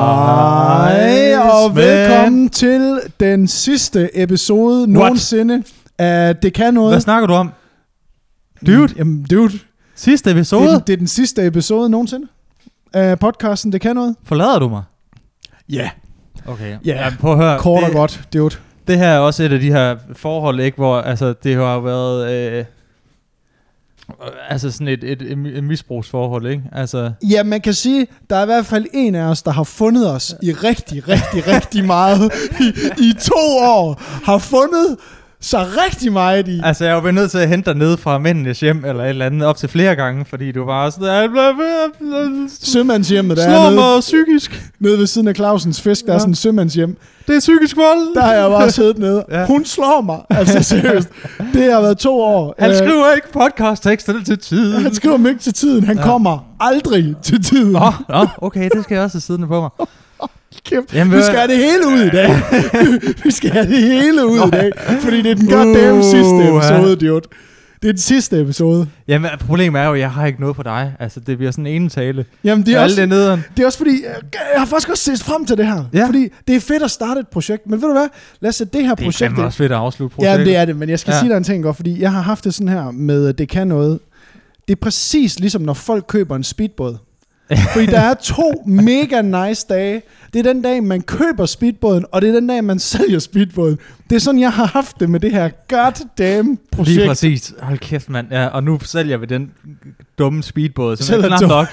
Hej, og velkommen til den sidste episode nogensinde af Det Kan Noget. Hvad snakker du om? Dude, Jamen, dude. sidste Det episode? er, den, det er den sidste episode nogensinde af podcasten Det Kan Noget. Forlader du mig? Ja, Okay. Ja, Jamen, prøv at høre. kort og det, godt, dude. Det her er også et af de her forhold, ikke, hvor altså, det har været... Øh, altså sådan et, et, et, misbrugsforhold, ikke? Altså, Ja, man kan sige, der er i hvert fald en af os, der har fundet os i rigtig, rigtig, rigtig meget i, i to år. Har fundet sig rigtig meget i. altså, jeg var nødt til at hente dig ned fra mændenes hjem, eller et eller andet, op til flere gange, fordi du var sådan Sømandshjemmet, der slår er nede, mig psykisk. nede ved siden af Clausens Fisk, der er Ja. sådan en sømandshjem. Det er psykisk vold. Der har jeg bare siddet nede. Ja. Hun slår mig. Altså seriøst. Det har været to år. Han Øh, skriver ikke podcast-teksterne til tiden. han skriver dem ikke til tiden. Han Ja. kommer aldrig til tiden. Nå, nå, okay, det skal jeg også have siddende på mig. Kæft. Jamen, vi skal have det hele ud i dag. vi skal have det hele ud i dag. Fordi det er den goddamn Uh, sidste episode, dude. Det er den sidste episode. Jamen, problemet er jo, at jeg har ikke noget på dig. Altså, det bliver sådan en tale. Jamen, det er, også, det det er også fordi, jeg jeg har faktisk også set frem til det her. Ja. Fordi det er fedt at starte et projekt. Men ved du hvad? Lad os sætte det her Det er projekt... fandme også fedt at afslutte projektet. Ja, det er det, men jeg skal ja. Sige dig en ting godt, fordi jeg har haft det sådan her med, det kan noget. Det er præcis ligesom, når folk køber en speedbåd. Fordi der er to mega nice dage. Det er den dag, man køber speedbåden, og det er den dag, man sælger speedbåden. Det er sådan, jeg har haft det med det her goddamn projekt. Lige præcis. Hold kæft, mand. Ja, og nu sælger vi den dumme speedbåd, som er knap nok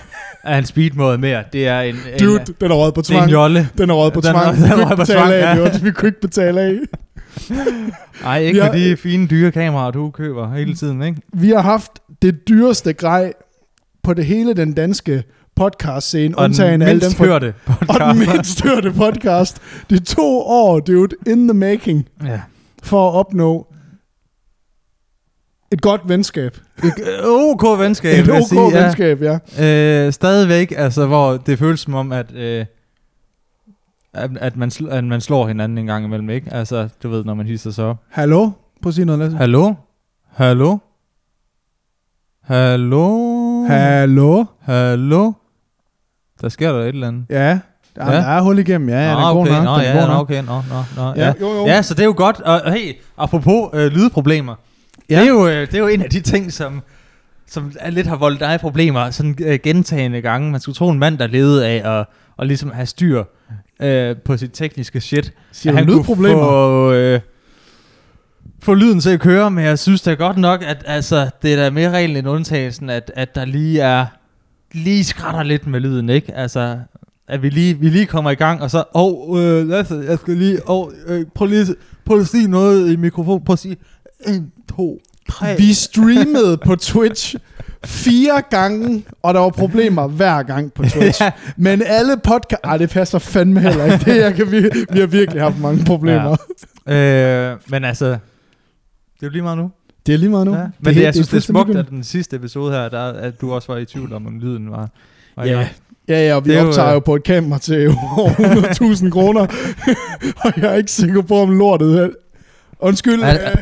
er en speedbåd mere. Det er en, en, Dude, den er røget på det er en tvang. jolle. Den er røget på Den tvang. den Vi er røget på tvang, af, ja. dude. Vi kunne ikke betale af. Nej, ikke Vi med har- de fine dyre kameraer, du køber hele tiden, ikke? Vi har haft det dyreste grej på det hele den danske podcast-scene, Og undtagen alle dem hørte Og podcast. den mindst hørte podcast. Det er to år, dude, in the making, Ja. for at opnå et godt venskab. Et OK venskab, Et ok sige. ja. venskab, ja. Øh, stadigvæk, altså, hvor det føles som om, at, øh, at, at, man, at man slår hinanden en gang imellem, ikke? Altså, du ved, når man hisser sig op. Hallo? Prøv at sige noget, Lasse. Hallo? Hallo? Hallo? Hallo? Hallo? Der sker der et eller andet. Ja, der, ja. Ja. der er hul igennem. Ja, ja, den er god okay, nok. nå, den ja, nå, nok. okay, nå, nå, nå, Ja, ja. jo, jo. Ja, så det er jo godt. Og hey, apropos øh, lydproblemer. Ja. Ja. Det, er jo, øh, det er jo en af de ting, som, som er lidt har voldt dig problemer. Sådan øh, gentagende gange. Man skulle tro en mand, der levede af at, at ligesom have styr øh, på sit tekniske shit. Siger At kunne lydproblemer? Få, øh, få lyden til at køre, men jeg synes da godt nok, at altså, det er da mere reglen end undtagelsen, at, at der lige er lige skrætter lidt med lyden, ikke? Altså, at vi lige, vi lige kommer i gang, og så, åh, oh, øh, Lasse, jeg skal lige, åh, oh, øh, prøv lige, prøv lige at sige noget i mikrofon, prøv at sige, en, to, tre. Vi streamede på Twitch fire gange, og der var problemer hver gang på Twitch. Ja. Men alle podcast... Ej, det passer fandme heller ikke. Det, jeg kan, vi, vi har virkelig haft mange problemer. Ja. øh, men altså, det er jo lige meget nu. Det er lige meget nu. Ja. Men det, jeg synes, det er smukt, at den sidste episode her, der, at du også var i tvivl om, om lyden var, var Ja, ja, ja, og vi Det er jo, optager jo, øh, på et kamera til over 100.000 kroner, og jeg er ikke sikker på, om lortet er... Undskyld, er, Er- er,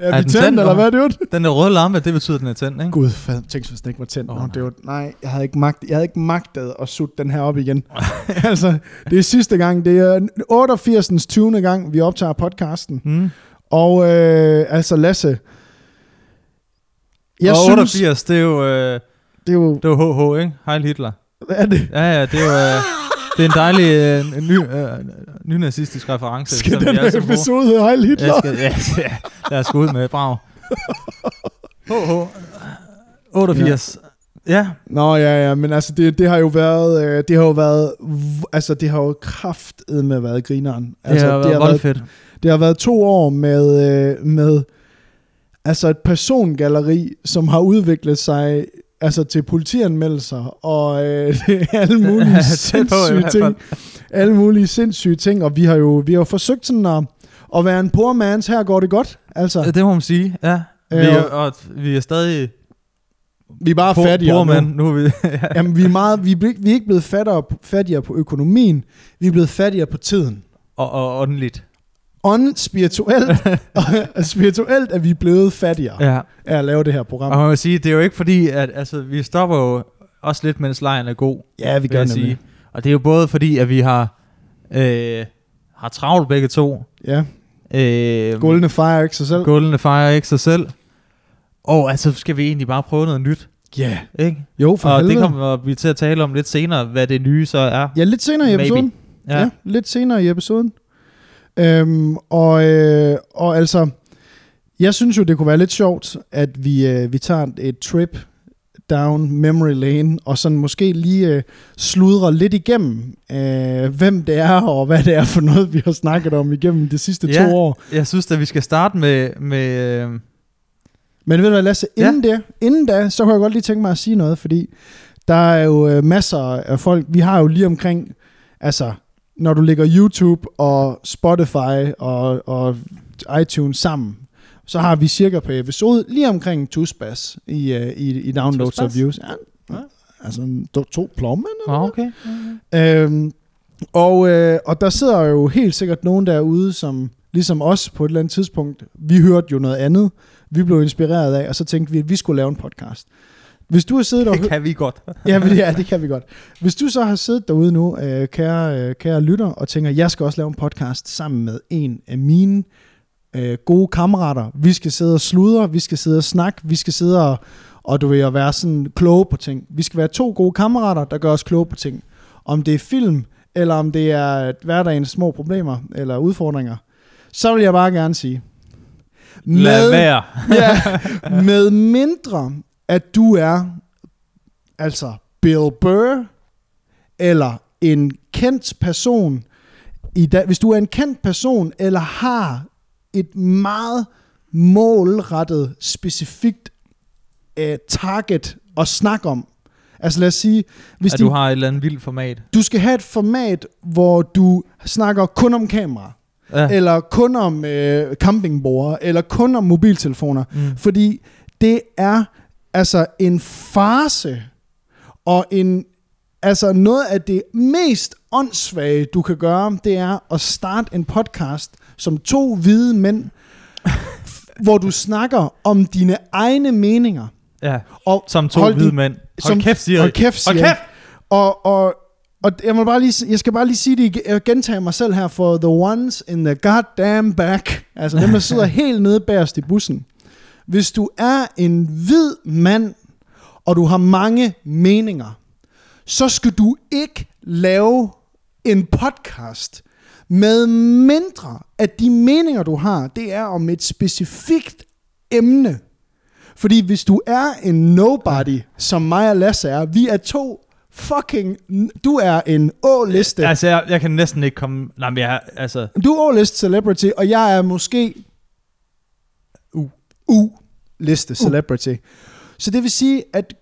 er, er den tændt, tændt, eller hvad, dude? Den der røde lampe, det betyder, at den er tændt, ikke? Gud, fad, tænk hvis den ikke var tændt. Oh, nej. det var, nej, jeg havde ikke, magt, jeg havde ikke magtet at sutte den her op igen. altså, det er sidste gang. Det er 88. 20. gang, vi optager podcasten. Mm. Og øh, altså, Lasse... Jeg og synes, 88, det er jo, øh, det er jo... det er jo HH, ikke? Heil Hitler. Hvad er det? Ja, ja, det er jo... Øh, det er en dejlig øh, ny, øh, nynazistisk reference. Skal som den her episode hedde Heil Hitler? Jeg skal, ja, ja, lad os gå ud med brav. HH. 88. Ja. Nå ja, ja, men altså det, det har jo været, øh, det har jo været, altså det har jo kraftet med været grineren. Det Altså, har været det, har været, fedt. det har været to år med, øh, med altså et persongalleri, som har udviklet sig altså til politianmeldelser og øh, alle mulige sindssyge ting. Alle mulige sindssyge ting, og vi har jo, vi har jo forsøgt sådan at, at være en poor man's, her går det godt. Altså, det må man sige, ja. Vi Øh, er, og vi er stadig vi er bare po- fattigere poor nu. man. Nu er vi, ja. Jamen, vi er, meget, vi, er, vi er ikke blevet fattigere, fattigere på økonomien, vi er blevet fattigere på tiden. og, og åndeligt. On spirituelt, spirituelt er vi blevet fattigere ja. Af at lave det her program. Og man må sige, det er jo ikke fordi, at altså, vi stopper jo også lidt, mens lejen er god. Ja, vi vil gør nemlig. sige. Og det er jo både fordi, at vi har, øh, har travlt begge to. Ja, Øh, Golden Fire ikke sig selv. Guldene fejrer ikke sig selv. Og altså skal vi egentlig bare prøve noget nyt, Ja. ikke? Jo, for og helvede. det kommer vi til at tale om lidt senere, hvad det nye så er. Ja, lidt senere i Maybe. episoden. Ja. Ja, lidt senere i episoden. Øhm, og, øh, og altså, jeg synes jo, det kunne være lidt sjovt, at vi, øh, vi tager et trip down memory lane, og sådan måske lige øh, sludrer lidt igennem, øh, hvem det er, og hvad det er for noget, vi har snakket om igennem de sidste Ja. to år. Jeg synes at vi skal starte med, med øh, Men ved du hvad, Lasse, inden, ja. det, inden da, så kunne jeg godt lige tænke mig at sige noget, fordi der er jo øh, masser af folk, vi har jo lige omkring, altså, når du lægger YouTube og Spotify og, og iTunes sammen, så har vi cirka på episode lige omkring Tusbas i, uh, i, i downloads og Tusbas? views. Ja, Ja. altså to, to plommen. Ah, okay. Øhm, og, øh, og der sidder jo helt sikkert nogen derude, som ligesom os på et eller andet tidspunkt, vi hørte jo noget andet, vi blev inspireret af, og så tænkte vi, at vi skulle lave en podcast. Hvis du har siddet og Det kan vi godt. ja, men ja, det kan vi godt. Hvis du så har siddet derude nu, øh, kære, øh, kære lytter, og tænker, jeg skal også lave en podcast sammen med en af mine øh, gode kammerater. Vi skal sidde og sludre, vi skal sidde og snakke, vi skal sidde og, og du ved, at være sådan kloge på ting. Vi skal være to gode kammerater, der gør os kloge på ting. Om det er film, eller om det er hverdagens små problemer eller udfordringer, så vil jeg bare gerne sige, Lad være. ja, med mindre, at du er altså Bill Burr, eller en kendt person, i da, hvis du er en kendt person, eller har et meget målrettet, specifikt uh, target at snakke om. Altså lad os sige, hvis At din, du har et eller andet vildt format. du skal have et format, hvor du snakker kun om kamera, Ja. eller kun om øh, campingbord, eller kun om mobiltelefoner. Mm. Fordi det er altså en farse og en altså noget af det mest åndssvage, du kan gøre, det er at starte en podcast som to hvide mænd, hvor du snakker om dine egne meninger. ja. Og Som to hvide mænd. Hold som- kæft, siger Hold kæft, siger Hold kæft! Og, og, og jeg, må bare lige, jeg skal bare lige sige det, jeg gentager mig selv her, for the ones in the goddamn back, altså dem, der sidder helt nede bagerst i bussen. Hvis du er en hvid mand, og du har mange meninger, så skal du ikke lave en podcast, med mindre at de meninger, du har, det er om et specifikt emne. Fordi hvis du er en nobody, som mig og Lasse er, vi er to fucking... Du er en A-liste. Altså, jeg, jeg kan næsten ikke komme... Nej, men jeg, altså... Du er A-list celebrity, og jeg er måske. U-liste celebrity. Så det vil sige, at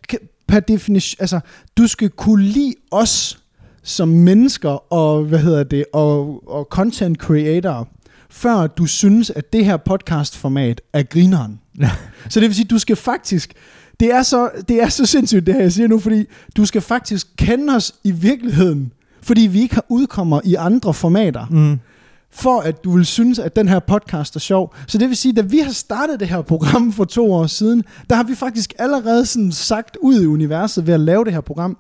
per definition, altså, du skal kunne lide os som mennesker og, hvad hedder det, og, og content creator, før du synes, at det her podcast-format er grineren. Så det vil sige, du skal faktisk, det er så, det er så sindssygt det her, jeg siger nu, fordi du skal faktisk kende os i virkeligheden, fordi vi ikke har udkommer i andre formater Mm. For at du vil synes, at den her podcast er sjov. Så det vil sige, da vi har startet det her program for to år siden, der har vi faktisk allerede sådan sagt ud i universet ved at lave det her program.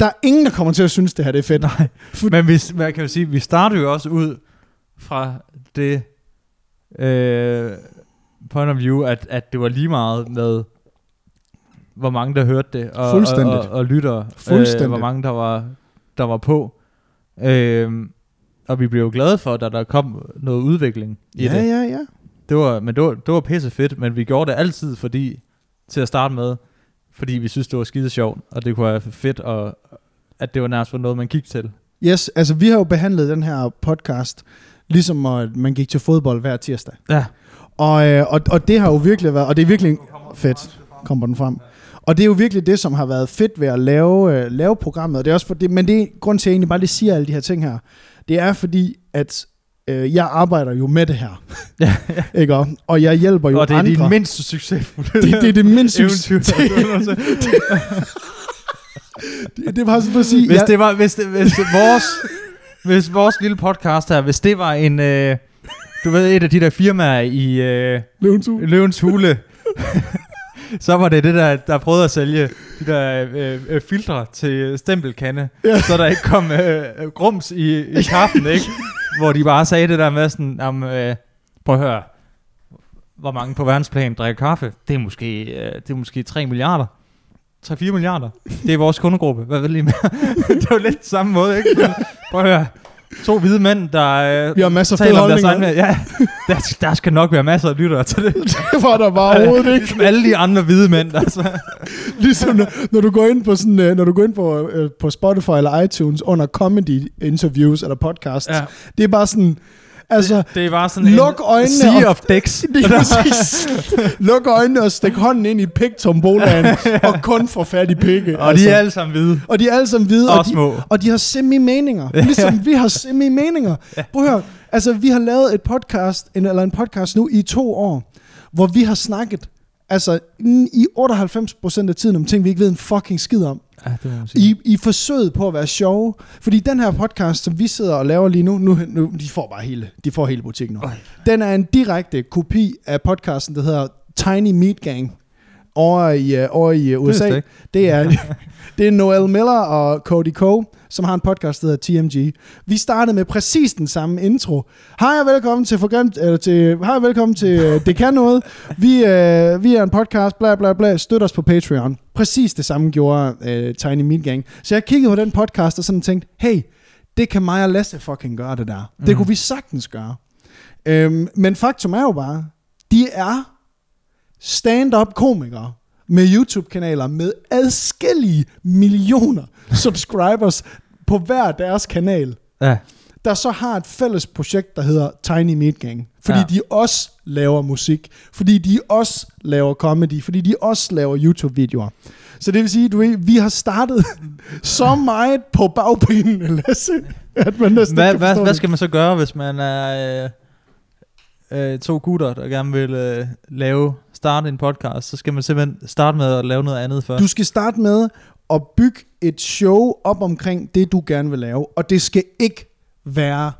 Der er ingen, der kommer til at synes, det her det er fedt. Nej. Men vi, hvad kan jeg sige, vi starter jo også ud fra det øh, point of view, at, at det var lige meget med, hvor mange der hørte det, og, og, og, og lytter, Fuldstændigt. Øh, hvor mange der var, der var på. Øh, og vi blev jo glade for, da der kom noget udvikling i Ja, det. ja, ja. det var, men det var, det var pisse fedt, men vi gjorde det altid, fordi til at starte med, fordi vi synes, det var skide sjovt, og det kunne være fedt, og at det var nærmest noget, man gik til. Yes, altså vi har jo behandlet den her podcast, ligesom at man gik til fodbold hver tirsdag. Ja. Og, øh, og, og det har jo virkelig været, og det er virkelig fedt, kommer den frem. Og det er jo virkelig det, som har været fedt ved at lave, øh, lave programmet. Og det er også for det, men det er grund til, at jeg egentlig bare lige siger alle de her ting her. Det er fordi, at øh, jeg arbejder jo med det her. Ja, ikke? Og- Og jeg hjælper jo og det er andre. din mindst succesfulde det, det er det mindst eventyr. succes. det, det var sådan at sige, hvis jeg, det var, hvis, det, hvis det, vores, hvis vores lille podcast her, hvis det var en, øh, du ved, et af de der firmaer i øh, Løvens Hule. Løvens Hule, så var det det der, der prøvede at sælge de der øh, øh, filtre til stempelkande, Ja. så der ikke kom øh, øh, grums i, i kaffen, ikke? Hvor de bare sagde det der med sådan, om, øh, prøv at høre, hvor mange på verdensplan drikker kaffe? Det er måske, øh, det er måske 3 milliarder. 3-4 milliarder. Det er vores kundegruppe. Hvad vil I med? det var lidt samme måde, ikke? Prøv at høre. To hvide mænd, der øh, Vi har masser af fede om deres egne... Ja, der, der skal nok være masser af lyttere til det. Det var der bare overhovedet ikke. Som alle de andre hvide mænd, der så... Ligesom når, når du går ind på sådan, øh, når du går ind på, øh, på Spotify eller iTunes under comedy interviews eller podcasts. Ja. Det er bare sådan, altså, Det var sådan Luk en øjnene sea og- of dicks. det præcis. Luk øjnene og stik hånden ind i pigtombolaen og kun få fat i pikke. Og de er alle sammen hvide. og de er alle sammen hvide, Og og, de, små. og de har semi-meninger. Ligesom vi har semi-meninger. Prøv at høre, altså vi har lavet et podcast, en, eller en podcast nu i to år, hvor vi har snakket altså i 98% af tiden om ting, vi ikke ved en fucking skid om. Ja, det må. I, I forsøget på at være sjove. Fordi den her podcast, som vi sidder og laver lige nu, nu, nu de får bare hele, de får hele butikken nu. Øj. Den er en direkte kopi af podcasten, der hedder Tiny Meat Gang over i, uh, over i vidste USA. jeg ikke. Det er, det er Noel Miller og Cody Ko, som har en podcast, der hedder TMG. Vi startede med præcis den samme intro. Hej og velkommen til Forglemt, eller til, hej og velkommen til uh, Det Kan Noget. Vi, uh, vi er en podcast, bla bla bla. Støt os på Patreon. Præcis det samme gjorde uh, Tiny Meat Gang. Så jeg kiggede på den podcast og sådan tænkte, hey, det kan mig og Lasse fucking gøre det der. Det Mhm. kunne vi sagtens gøre. Øhm, men faktum er jo bare, de er stand-up komikere med YouTube-kanaler med adskillige millioner subscribers på hver deres kanal, Ja. der så har et fælles projekt, der hedder Tiny Meat Gang. Fordi ja. De også laver musik, fordi de også laver comedy, fordi de også laver YouTube-videoer. Så det vil sige, du ved, vi har startet så meget på bagbenene, Lasse, at man næsten Hvad, hvad, hvad skal man så gøre, hvis man er øh, øh, to gutter, der gerne vil øh, lave, starte en podcast? Så skal man simpelthen starte med at lave noget andet først. Du skal starte med at bygge et show op omkring det, du gerne vil lave, og det skal ikke være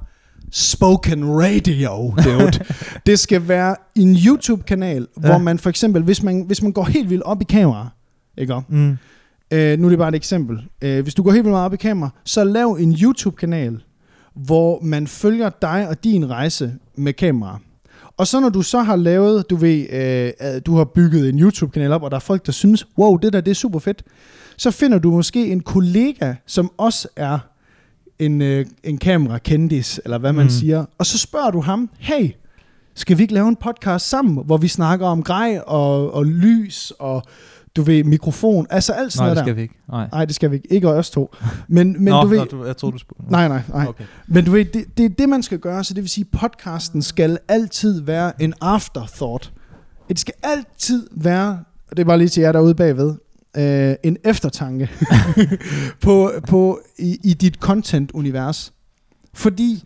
spoken radio, dude. det skal være en YouTube-kanal, ja. Hvor man for eksempel, hvis man, hvis man går helt vildt op i kamera, ikke? Mm. Øh, nu er det bare et eksempel. Øh, hvis du går helt vildt meget op i kamera, så lav en YouTube-kanal, hvor man følger dig og din rejse med kamera. Og så når du så har lavet, du ved, øh, du har bygget en YouTube-kanal op, og der er folk, der synes, wow, det der, det er super fedt, så finder du måske en kollega, som også er en, øh, en kamerakendis, eller hvad man. Mm. siger, og så spørger du ham, hey, skal vi ikke lave en podcast sammen, hvor vi snakker om grej og, og lys og du ved, mikrofon, altså alt sådan Nej, det noget der. skal vi ikke. Nej. Nej, det skal vi ikke. Ikke os to. Men, men Nå, du ved... nå, du, jeg troede, du spurgte. Nej, nej, nej. Okay. Men du ved, det, det er det, man skal gøre. Så det vil sige, podcasten skal altid være en afterthought. Det skal altid være, og det er bare lige til jer derude bagved, øh, en eftertanke på, på, i, i dit content-univers. Fordi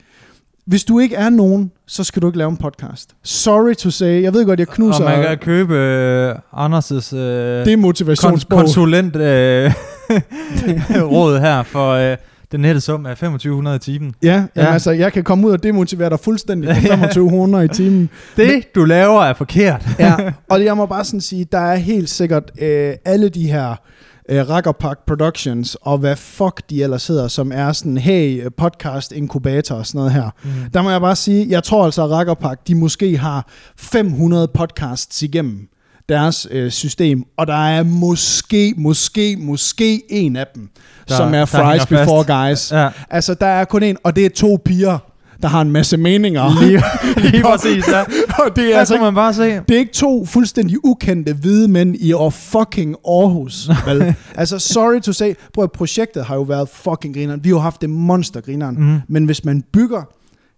hvis du ikke er nogen, så skal du ikke lave en podcast. Sorry to say. Jeg ved godt, jeg knuser Og man kan købe øh, Anders' øh, det er kon- motivationsbog. konsulent øh, råd her for øh, den nette sum af 2500 i timen. Ja, jamen, Ja. altså, jeg kan komme ud og demotivere dig fuldstændig på 2500 i timen. Det, du laver, er forkert. Ja, og jeg må bare sådan sige, der er helt sikkert øh, alle de her øh, Rackerpark Productions, og hvad fuck de ellers hedder, som er sådan, hey, podcast inkubator og sådan noget her. Mm. Der må jeg bare sige, jeg tror altså, at Rackerpark, de måske har 500 podcasts igennem deres øh, system, og der er måske, måske, måske en af dem, der, som er Fries hænger fast. Before Guys. Ja, Altså, der er kun en, og det er to piger, der har en masse meninger. lige, lige præcis. Ja. og det er Der altså man bare se. det er ikke to fuldstændig ukendte hvide mænd i or fucking Aarhus, vel? altså, sorry to say, prøv at projektet har jo været fucking grineren. Vi har jo haft det monster grineren. Mm. Men hvis man bygger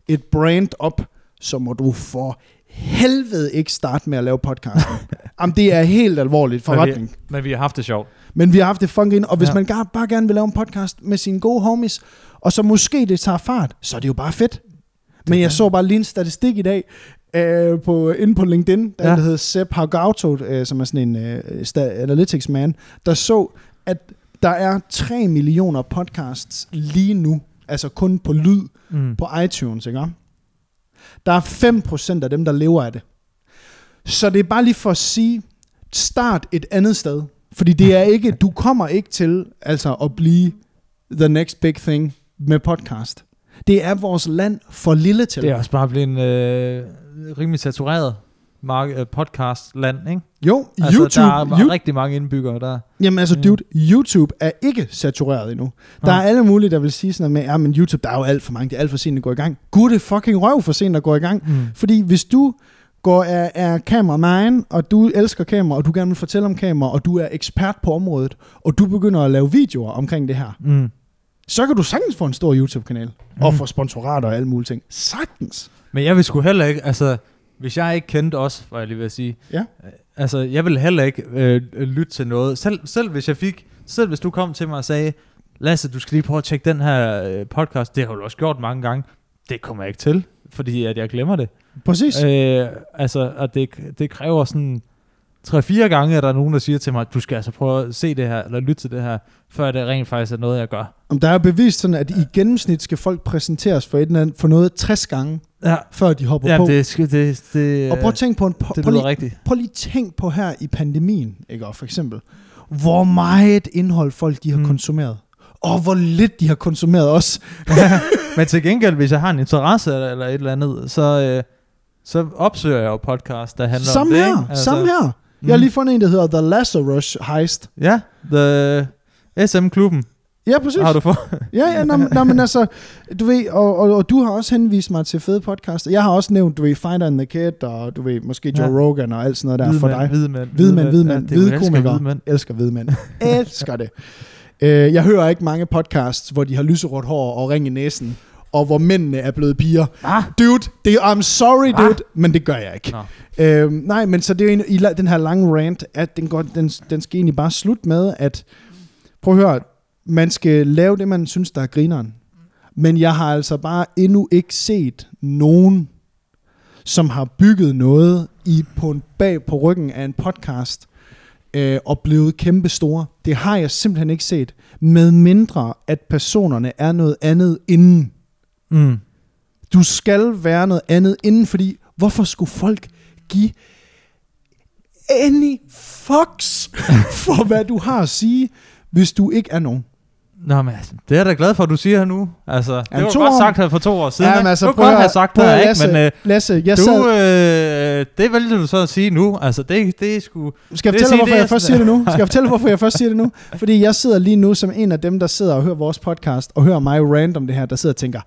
et brand op, så må du for helvede ikke starte med at lave podcasten. Jamen, det er helt alvorligt forretning. Men vi, men vi har haft det sjovt. Men vi har haft det fucking. Og hvis ja. Man bare gerne vil lave en podcast med sine gode homies, og så måske det tager fart, så er det jo bare fedt. Men jeg så bare lige en statistik i dag, øh, på, inde på LinkedIn, der, ja. Ja. der hedder Sepp Hagauto, øh, som er sådan en øh, sta- analytics man, der så, at der er 3 millioner podcasts lige nu, altså kun på lyd, Mm. på iTunes, ikke? Der er 5% af dem, der lever af det. Så det er bare lige for at sige, start et andet sted. Fordi det er ikke, du kommer ikke til altså at blive the next big thing med podcast. Det er vores land for lille til. Det er også bare blevet en øh, rimelig satureret øh, podcast-land, ikke? Jo, Altså, YouTube, der er you, rigtig mange indbyggere der. jamen altså Mm. dude, YouTube er ikke satureret endnu. Der er alle mulige, der vil sige sådan noget med, ja, men YouTube, der er jo alt for mange, det er alt for sent at gå i gang. Gud, det fucking røv for sent at gå i gang. Mm. Fordi hvis du går er, er kameraman, og du elsker kamera, og du gerne vil fortælle om kamera, og du er ekspert på området, og du begynder at lave videoer omkring det her, Mm. Så kan du sagtens få en stor YouTube-kanal, mm. og få sponsorater og alle mulige ting. Sagtens. Men jeg vil sgu heller ikke, altså, hvis jeg ikke kendte os, var jeg lige ved at sige, Ja. øh, altså, jeg vil heller ikke øh, lytte til noget. Selv, selv hvis jeg fik, selv hvis du kom til mig og sagde, Lasse, du skal lige prøve at tjekke den her øh, podcast, det har du også gjort mange gange, det kommer jeg ikke til, fordi at jeg glemmer det. Præcis. Øh, altså, og det, det kræver sådan 3-4 gange, at der er nogen, der siger til mig, du skal altså prøve at se det her, eller lytte til det her, før det rent faktisk er noget, jeg gør. Om der er bevist sådan, at i gennemsnit skal folk præsenteres for, et eller andet, for noget 60 gange, Ja, før de hopper ja på. det, skal- det, det, og prøv at tænke på en... Prøv, det prøv, lige, rigtigt. prøv lige tænk på her i pandemien, ikke? Og for eksempel, hvor meget indhold folk de har Mm. konsumeret. Og hvor lidt de har konsumeret også. Men til gengæld, hvis jeg har en interesse eller, eller et eller andet, så, øh, så opsøger jeg jo podcast, der handler Samme om det. her? Altså, samme her. Jeg har lige fundet en, der hedder The Lazarus Heist. Ja, The SM-klubben Ja, præcis. har du fået. Ja, ja, nå, nå, men altså, du ved, og, og, og du har også henvist mig til fede podcaster. Jeg har også nævnt, du ved, Fighter and the Kid, og du ved, måske Joe Ja. ja. Rogan og alt sådan noget der for dig. Hvide mænd. Hvide mænd, hvide er komikere. hvide mænd. Elsker hvide mænd. Elsker det. Øh, jeg hører ikke mange podcasts, hvor de har lyserødt hår og ring i næsen, og hvor mændene er blevet piger. Ah, Dude, det, I'm sorry, Hva? dude, men det gør jeg ikke. Nå. Øh, nej, men så det er jo en, i den her lange rant, at den, går, den, den skal egentlig bare slutte med, at prøv at høre, man skal lave det, man synes, der er grineren. Men jeg har altså bare endnu ikke set nogen, som har bygget noget i på en, bag på ryggen af en podcast øh, og blevet kæmpe store. Det har jeg simpelthen ikke set. Med mindre, at personerne er noget andet inden. Mm. Du skal være noget andet inden, fordi hvorfor skulle folk give any fucks for, hvad du har at sige, hvis du ikke er nogen? Nå, men altså, det er jeg da glad for, at du siger nu. Altså, det Jamen, var to godt år- sagt her for to år siden. Jamen, altså, du kunne godt have sagt det her, Lasse, ikke? Men øh, Lasse, jeg du, sad... øh, det vælger du så at sige nu. Altså, det, det er sgu... Skal jeg det fortælle hvorfor det jeg først siger det nu? Skal jeg fortælle, hvorfor jeg først siger det nu? Fordi jeg sidder lige nu som en af dem, der sidder og hører vores podcast, og hører mig rant om det her, der sidder og tænker,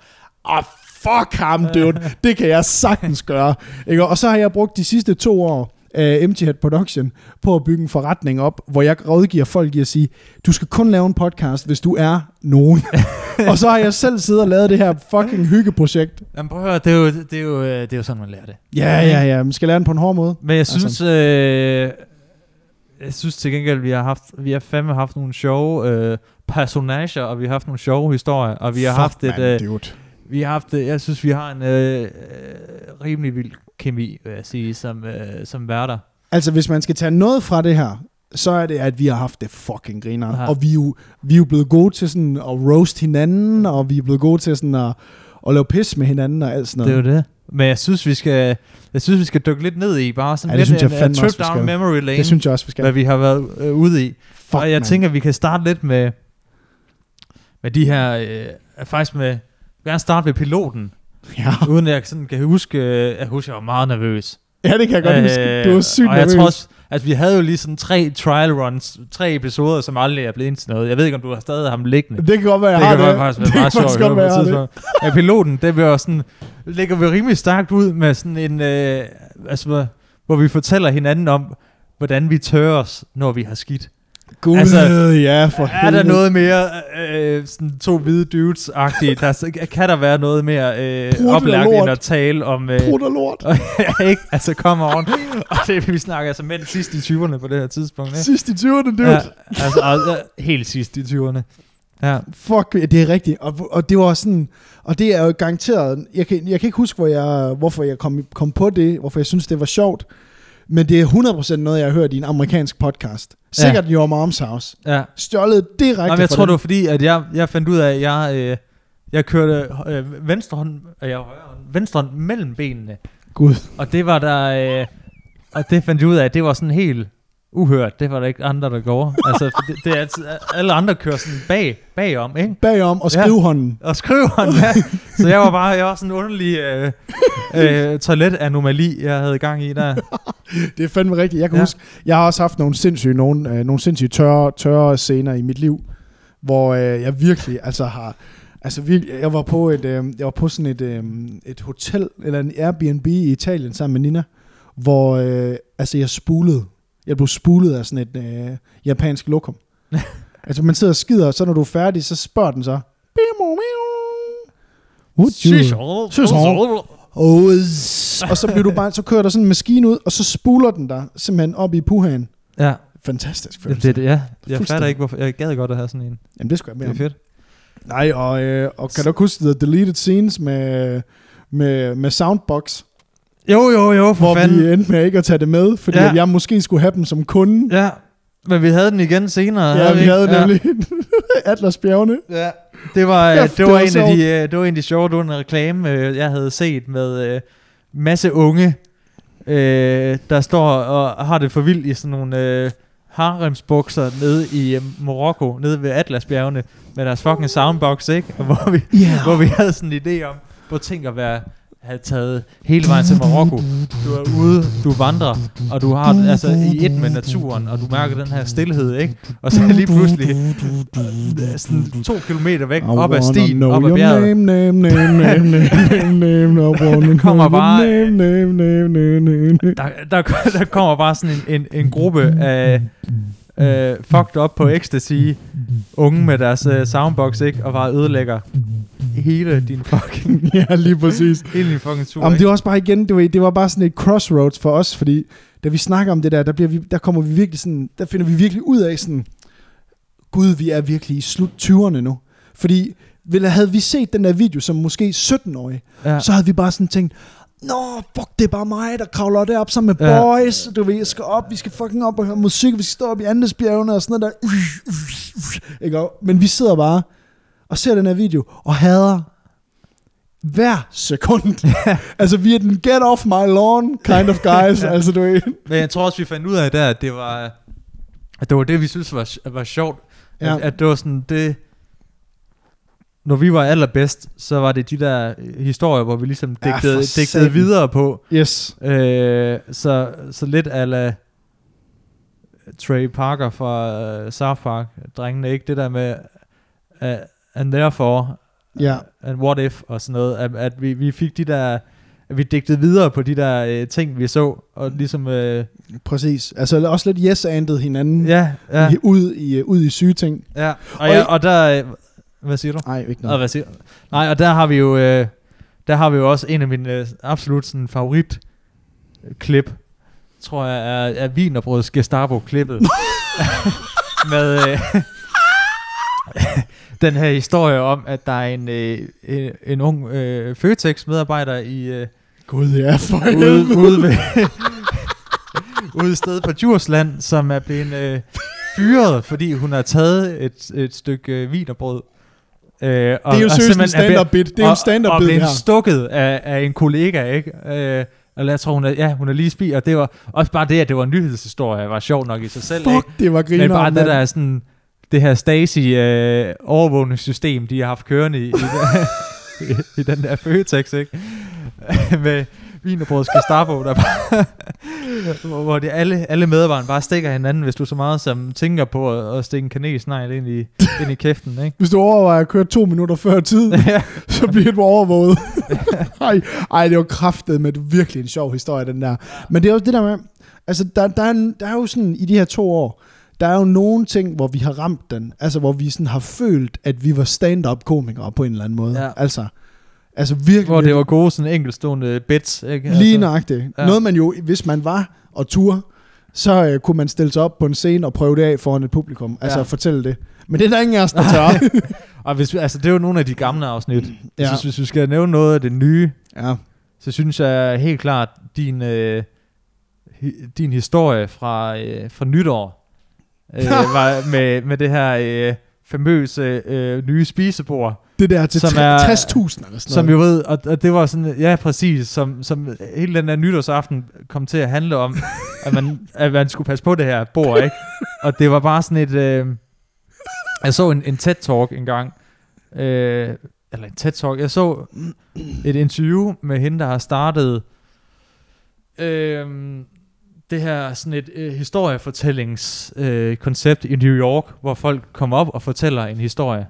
ah, fuck ham, dude. Det kan jeg sagtens gøre. Ikke? Og så har jeg brugt de sidste to år af MT Head Production på at bygge en forretning op, hvor jeg rådgiver folk i at sige, du skal kun lave en podcast, hvis du er nogen. og så har jeg selv siddet og lavet det her fucking hyggeprojekt. Jamen, prøv at høre, det er jo, det er jo, øh, det er jo sådan, man lærer det. Ja, ja, ja. Man skal lære den på en hård måde. Men jeg Altså- synes, øh, jeg synes til gengæld, vi har haft, vi har fandme haft nogle sjove øh, personager, og vi har haft nogle sjove historier, og vi har Fuck, haft et, man, øh, dude. Vi har haft, øh, jeg synes, vi har en øh, øh, rimelig vild kemi, vil jeg sige, som, øh, som værter. Altså, hvis man skal tage noget fra det her, så er det, at vi har haft det fucking griner. Ja. Og vi er, jo, vi er jo blevet gode til sådan at roast hinanden, og vi er blevet gode til sådan at, at lave pis med hinanden og alt sådan Det er noget. jo det. Men jeg synes, vi skal, jeg synes, vi skal dykke lidt ned i, bare sådan Ja, lidt synes jeg en, en trip down skal. memory lane, det synes jeg også, vi skal. hvad vi har været øh, ude i. Fuck, og jeg man. tænker, vi kan starte lidt med, med de her, øh, faktisk med, gerne starte ved piloten, Ja. uden at jeg sådan kan huske, øh, jeg husker, jeg var meget nervøs. ja, det kan jeg godt øh, huske. Du var sygt og jeg nervøs. tror også, at vi havde jo lige sådan tre trial runs, tre episoder, som aldrig er blevet til noget. Jeg ved ikke, om du har stadig ham liggende. det kan godt være, jeg Det har det. faktisk det kan sjovt faktisk at godt være, jeg har det. Ja, piloten, det bliver sådan, lægger vi rimelig stærkt ud med sådan en, øh, altså, hvor vi fortæller hinanden om, hvordan vi tør os, når vi har skidt. Gud, Altså, ja, for Er helvede. der noget mere øh, sådan to hvide dudes-agtigt? Der, kan der være noget mere øh, oplagt end at tale om... Øh, Prut og lort. ikke? Altså, come on. Og det, vi snakker altså mænd sidst i 20'erne på det her tidspunkt. Ikke? Sidst i 20'erne, dude. Ja, altså, øh, helt sidst i 20'erne. Ja. Fuck, det er rigtigt. Og, og det var sådan, og det er jo garanteret, jeg kan, jeg kan ikke huske, hvor jeg, hvorfor jeg kom, kom på det, hvorfor jeg synes, det var sjovt, men det er 100% noget, jeg har hørt i en amerikansk podcast. Sikkert ja. Your Mom's House. ja. Stjålet direkte Jamen, jeg fra tror, den. det var fordi, at jeg, jeg fandt ud af, at jeg, øh, jeg kørte øh, venstre hånd, øh, jeg, venstre hånd mellem benene. Gud. Og det var der... Øh, og det fandt jeg ud af, at det var sådan helt uhørt. Det var der ikke andre, der gjorde. altså, det, det er altid, alle andre kører sådan bag, bagom, ikke? Bagom og Ja. skrivehånden. Og skriver han, ja. Så jeg var bare, jeg var sådan en underlig øh, øh, toiletanomali, jeg havde gang i der. Det er fandme rigtigt. Jeg kan Ja. ja. huske, jeg har også haft nogle sindssyge, nogle, øh, nogle sindssyge tørre, tørre scener i mit liv, hvor øh, jeg virkelig, altså har, altså virkelig, jeg var på et, øh, jeg var på sådan et, øh, et hotel, eller en Airbnb i Italien sammen med Nina, hvor, øh, altså jeg spulede, jeg blev spulet af sådan et øh, japansk lokum. altså man sidder og skider, og så når du er færdig, så spørger den så, "Bimo, miu. Would you- og så bliver du bare, så kører der sådan en maskine ud, og så spuler den der simpelthen op i puhaen. Ja, Fantastisk det, følelse. det, det, ja. jeg fatter ikke, hvorfor. Jeg gad godt at have sådan en. Jamen det skulle jeg Det med er om. fedt. Nej, og, øh, og kan du huske The Deleted Scenes med, med, med Soundbox, Jo, jo, jo, for hvor fanden. vi endte med ikke at tage det med, fordi Ja. ja. jeg måske skulle have dem som kunde. Ja, men vi havde den igen senere. Ja, vi ikke? havde nemlig Atlas Bjergene. Ja. Det var, Ja, ja, det, det var var en af de, øh, det var en af de sjove, en reklame, øh, jeg havde set med øh, masse unge, øh, der står og har det for vildt i sådan nogle øh, haremsbukser nede i øh, Marokko, nede ved Atlasbjergene, med deres fucking soundbox, ikke? Og hvor vi, Yeah. hvor vi havde sådan en idé om, hvor tænk at være have taget hele vejen til Marokko. Du er ude, du vandrer, og du har altså i et med naturen, og du mærker den her stillhed, ikke? Og så lige pludselig øh, sådan to kilometer væk, op ad stien, op ad bjerget. Name, name, name, name, name, name, name, I wanna kommer bare-. Der, der, der kommer bare sådan en, en, en gruppe af øh, fucked up på ecstasy, unge med deres øh, soundbox, ikke? Og bare ødelægger hele din fucking, Ja, lige præcis. hele din fucking tur, Jamen, det var også bare igen, det var, det var bare sådan et crossroads for os, fordi da vi snakker om det der, der, bliver vi, der kommer vi virkelig sådan, der finder vi virkelig ud af sådan, gud, vi er virkelig i slut 20'erne nu. Fordi vel, havde vi set den der video som måske 17-årig, Ja. ja. så havde vi bare sådan tænkt, Nå, fuck, det er bare mig, der kravler derop sammen med Ja. boys. Du ved, jeg skal op, vi skal fucking op og høre musik, vi skal stå op i Andesbjergene og sådan noget der. Ikke? Men vi sidder bare og ser den her video og hader hver sekund. altså, vi er den get off my lawn kind of guys. altså, du ved. Men jeg tror også, vi fandt ud af der, at det var, at det var det, vi synes var, var sjovt. Ja. Ja. At, at det var sådan, det... Når vi var allerbedst, så var det de der øh, historier, hvor vi ligesom Ja, digtede, for digtede videre på. Yes. Øh, så, så lidt ala Trey Parker fra uh, South Park, drengene, ikke? Det der med, uh, and therefore, Ja. and what if, og sådan noget, at, at vi, vi fik de der, at vi digtede videre på de der uh, ting, vi så, og ligesom, uh, Præcis. Altså også lidt yes-andet hinanden ja, ja, i, ud, i, ud i syge ting. ja, og, Og ja, I- og der, øh, hvad siger du? Nej, ikke Og noget. hvad siger Nej, og der har vi jo, øh, der har vi jo også en af mine øh, absolut sådan, favorit klip, tror jeg, er, er Wienerbrøds Gestapo-klippet. med øh, den her historie om, at der er en, øh, en, en ung øh, Føtex-medarbejder i øh, Gud, ja, for ude, ude, ved, ude et sted på Djursland, som er blevet øh, fyret, fordi hun har taget et, et stykke øh, wienerbrød. Øh, og, Det er jo og seriøst en stand-up bit. Det er jo en og- stand-up Og bid, blev stukket af, af en kollega, ikke? Øh, eller jeg tror, hun er, ja, hun er lige spist, og det var også bare det, at det var en nyhedshistorie, var sjov nok i sig selv, ikke? Fuck, det var griner. Men bare det der er sådan, det her Stasi øh, overvågningssystem, de har haft kørende i, i, den, i, i den der Føtex, ikke? Med Wienerbrøds Gestapo, der bare, hvor, hvor det alle, alle medarbejdere bare stikker hinanden, hvis du så meget som tænker på at, at stikke en kanelsnegl ind i, ind i kæften, ikke? Hvis du overvejer at køre to minutter før tid, så bliver du overvåget. ej, ej, det var kraftet med virkelig en sjov historie, den der. Men det er jo det der med, altså der, der, er, der er jo sådan, i de her to år, der er jo nogle ting, hvor vi har ramt den, altså hvor vi sådan har følt, at vi var stand-up komikere på en eller anden måde. Ja. Altså, altså virkelig, hvor det var gode sådan enkeltstående bits, ikke? Lige altså, nøjagtigt. Ja. Noget man jo, hvis man var og tur, så øh, kunne man stille sig op på en scene og prøve det af foran et publikum. Altså Ja. fortælle det. Men det er der ingen af os, der tør. Og hvis vi, altså, det er jo nogle af de gamle afsnit. Ja. Jeg synes, hvis vi skal nævne noget af det nye, ja. så synes jeg helt klart, din, øh, din historie fra, øh, fra nytår, øh, var med, med det her øh, famøse øh, nye spisebord, Det der til Som tre- er- 60.000 eller sådan Som jo ved, og, og det var sådan, ja præcis, som, som hele den der nytårsaften kom til at handle om, at man, at man skulle passe på det her bord, ikke? Og det var bare sådan et, øh, jeg så en, en TED-talk engang, øh, eller en TED-talk, jeg så et interview med hende, der har startet øh, det her sådan et øh, historiefortællingskoncept øh, i New York, hvor folk kommer op og fortæller en historie.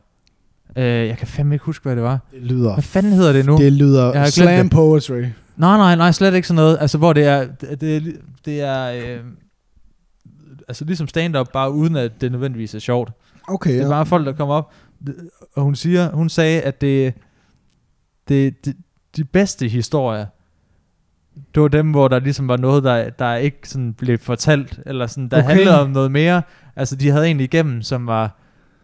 Øh, jeg kan fandme ikke huske, hvad det var. Det lyder, Hvad fanden hedder det nu? det lyder slam det. poetry. Nej, nej, nej, slet ikke sådan noget. Altså, hvor det er, det, det, er, øh, altså ligesom stand-up, bare uden at det nødvendigvis er sjovt. Okay, Det er ja. bare folk, der kommer op, og hun siger, hun sagde, at det, det, det de bedste historier, det var dem, hvor der ligesom var noget, der, der ikke sådan blev fortalt, eller sådan, der Okay. handlede om noget mere. Altså, de havde egentlig igennem, som var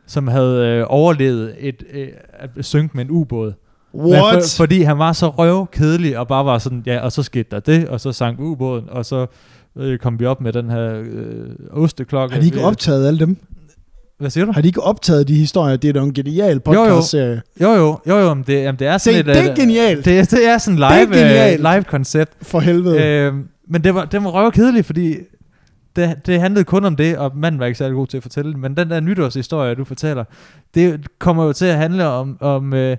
som havde øh, overlevet et, øh, at synke med en ubåd. Men What? For, fordi han var så røvkedelig, og bare var sådan, ja, og så skete der det, og så sank ubåden, og så øh, kom vi op med den her øh, osteklokke. har de ikke Vi- optaget alle dem? Hvad siger du? Har de ikke optaget de historier? Det er da en genial jo. podcast-serie. Jo, jo, jo, jo, men det, jamen, det er sådan det et... er øh, genialt. Det, det er sådan Det er live, øh, live koncept. For helvede. Øh, men det var, det var røvkedeligt, fordi det, det handlede kun om det, og manden var ikke særlig god til at fortælle det. Men den der nytårshistorie, du fortæller, det kommer jo til at handle om, om, øh,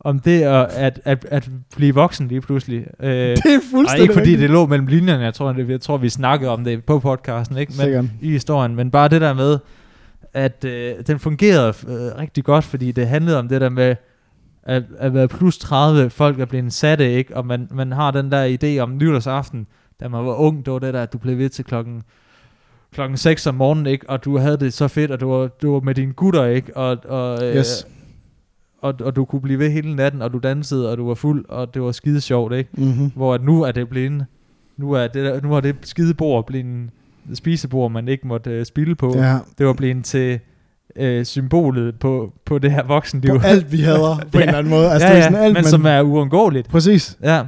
om det at, at, at, at blive voksen lige pludselig. Øh, det er og fuldstændig ikke fordi det lå mellem linjerne, jeg tror, det, jeg tror vi snakkede om det på podcasten, ikke? Men, Sikkert. i historien, men bare det der med, at øh, den fungerede øh, rigtig godt, fordi det handlede om det der med, at, at være plus 30, folk er blevet satte, ikke? Og man, man har den der idé om nytårsaften, da man var ung, det var det der, at du blev ved til klokken klokken 6 om morgenen, ikke? Og du havde det så fedt, og du var, du var med dine gutter, ikke? Og, og, øh, Yes. og, og du kunne blive ved hele natten, og du dansede, og du var fuld, og det var skide sjovt, ikke? Mm-hmm. Hvor at nu er det blevet, nu er det, nu er det skide bord blevet spisebord, man ikke måtte øh, spille på. Ja. Det var blevet til øh, symbolet på, på det her voksenliv. På alt, vi hader, på en eller anden måde. Altså, ja, det er ja, sådan alt, men som er uundgåeligt. Præcis. Ja.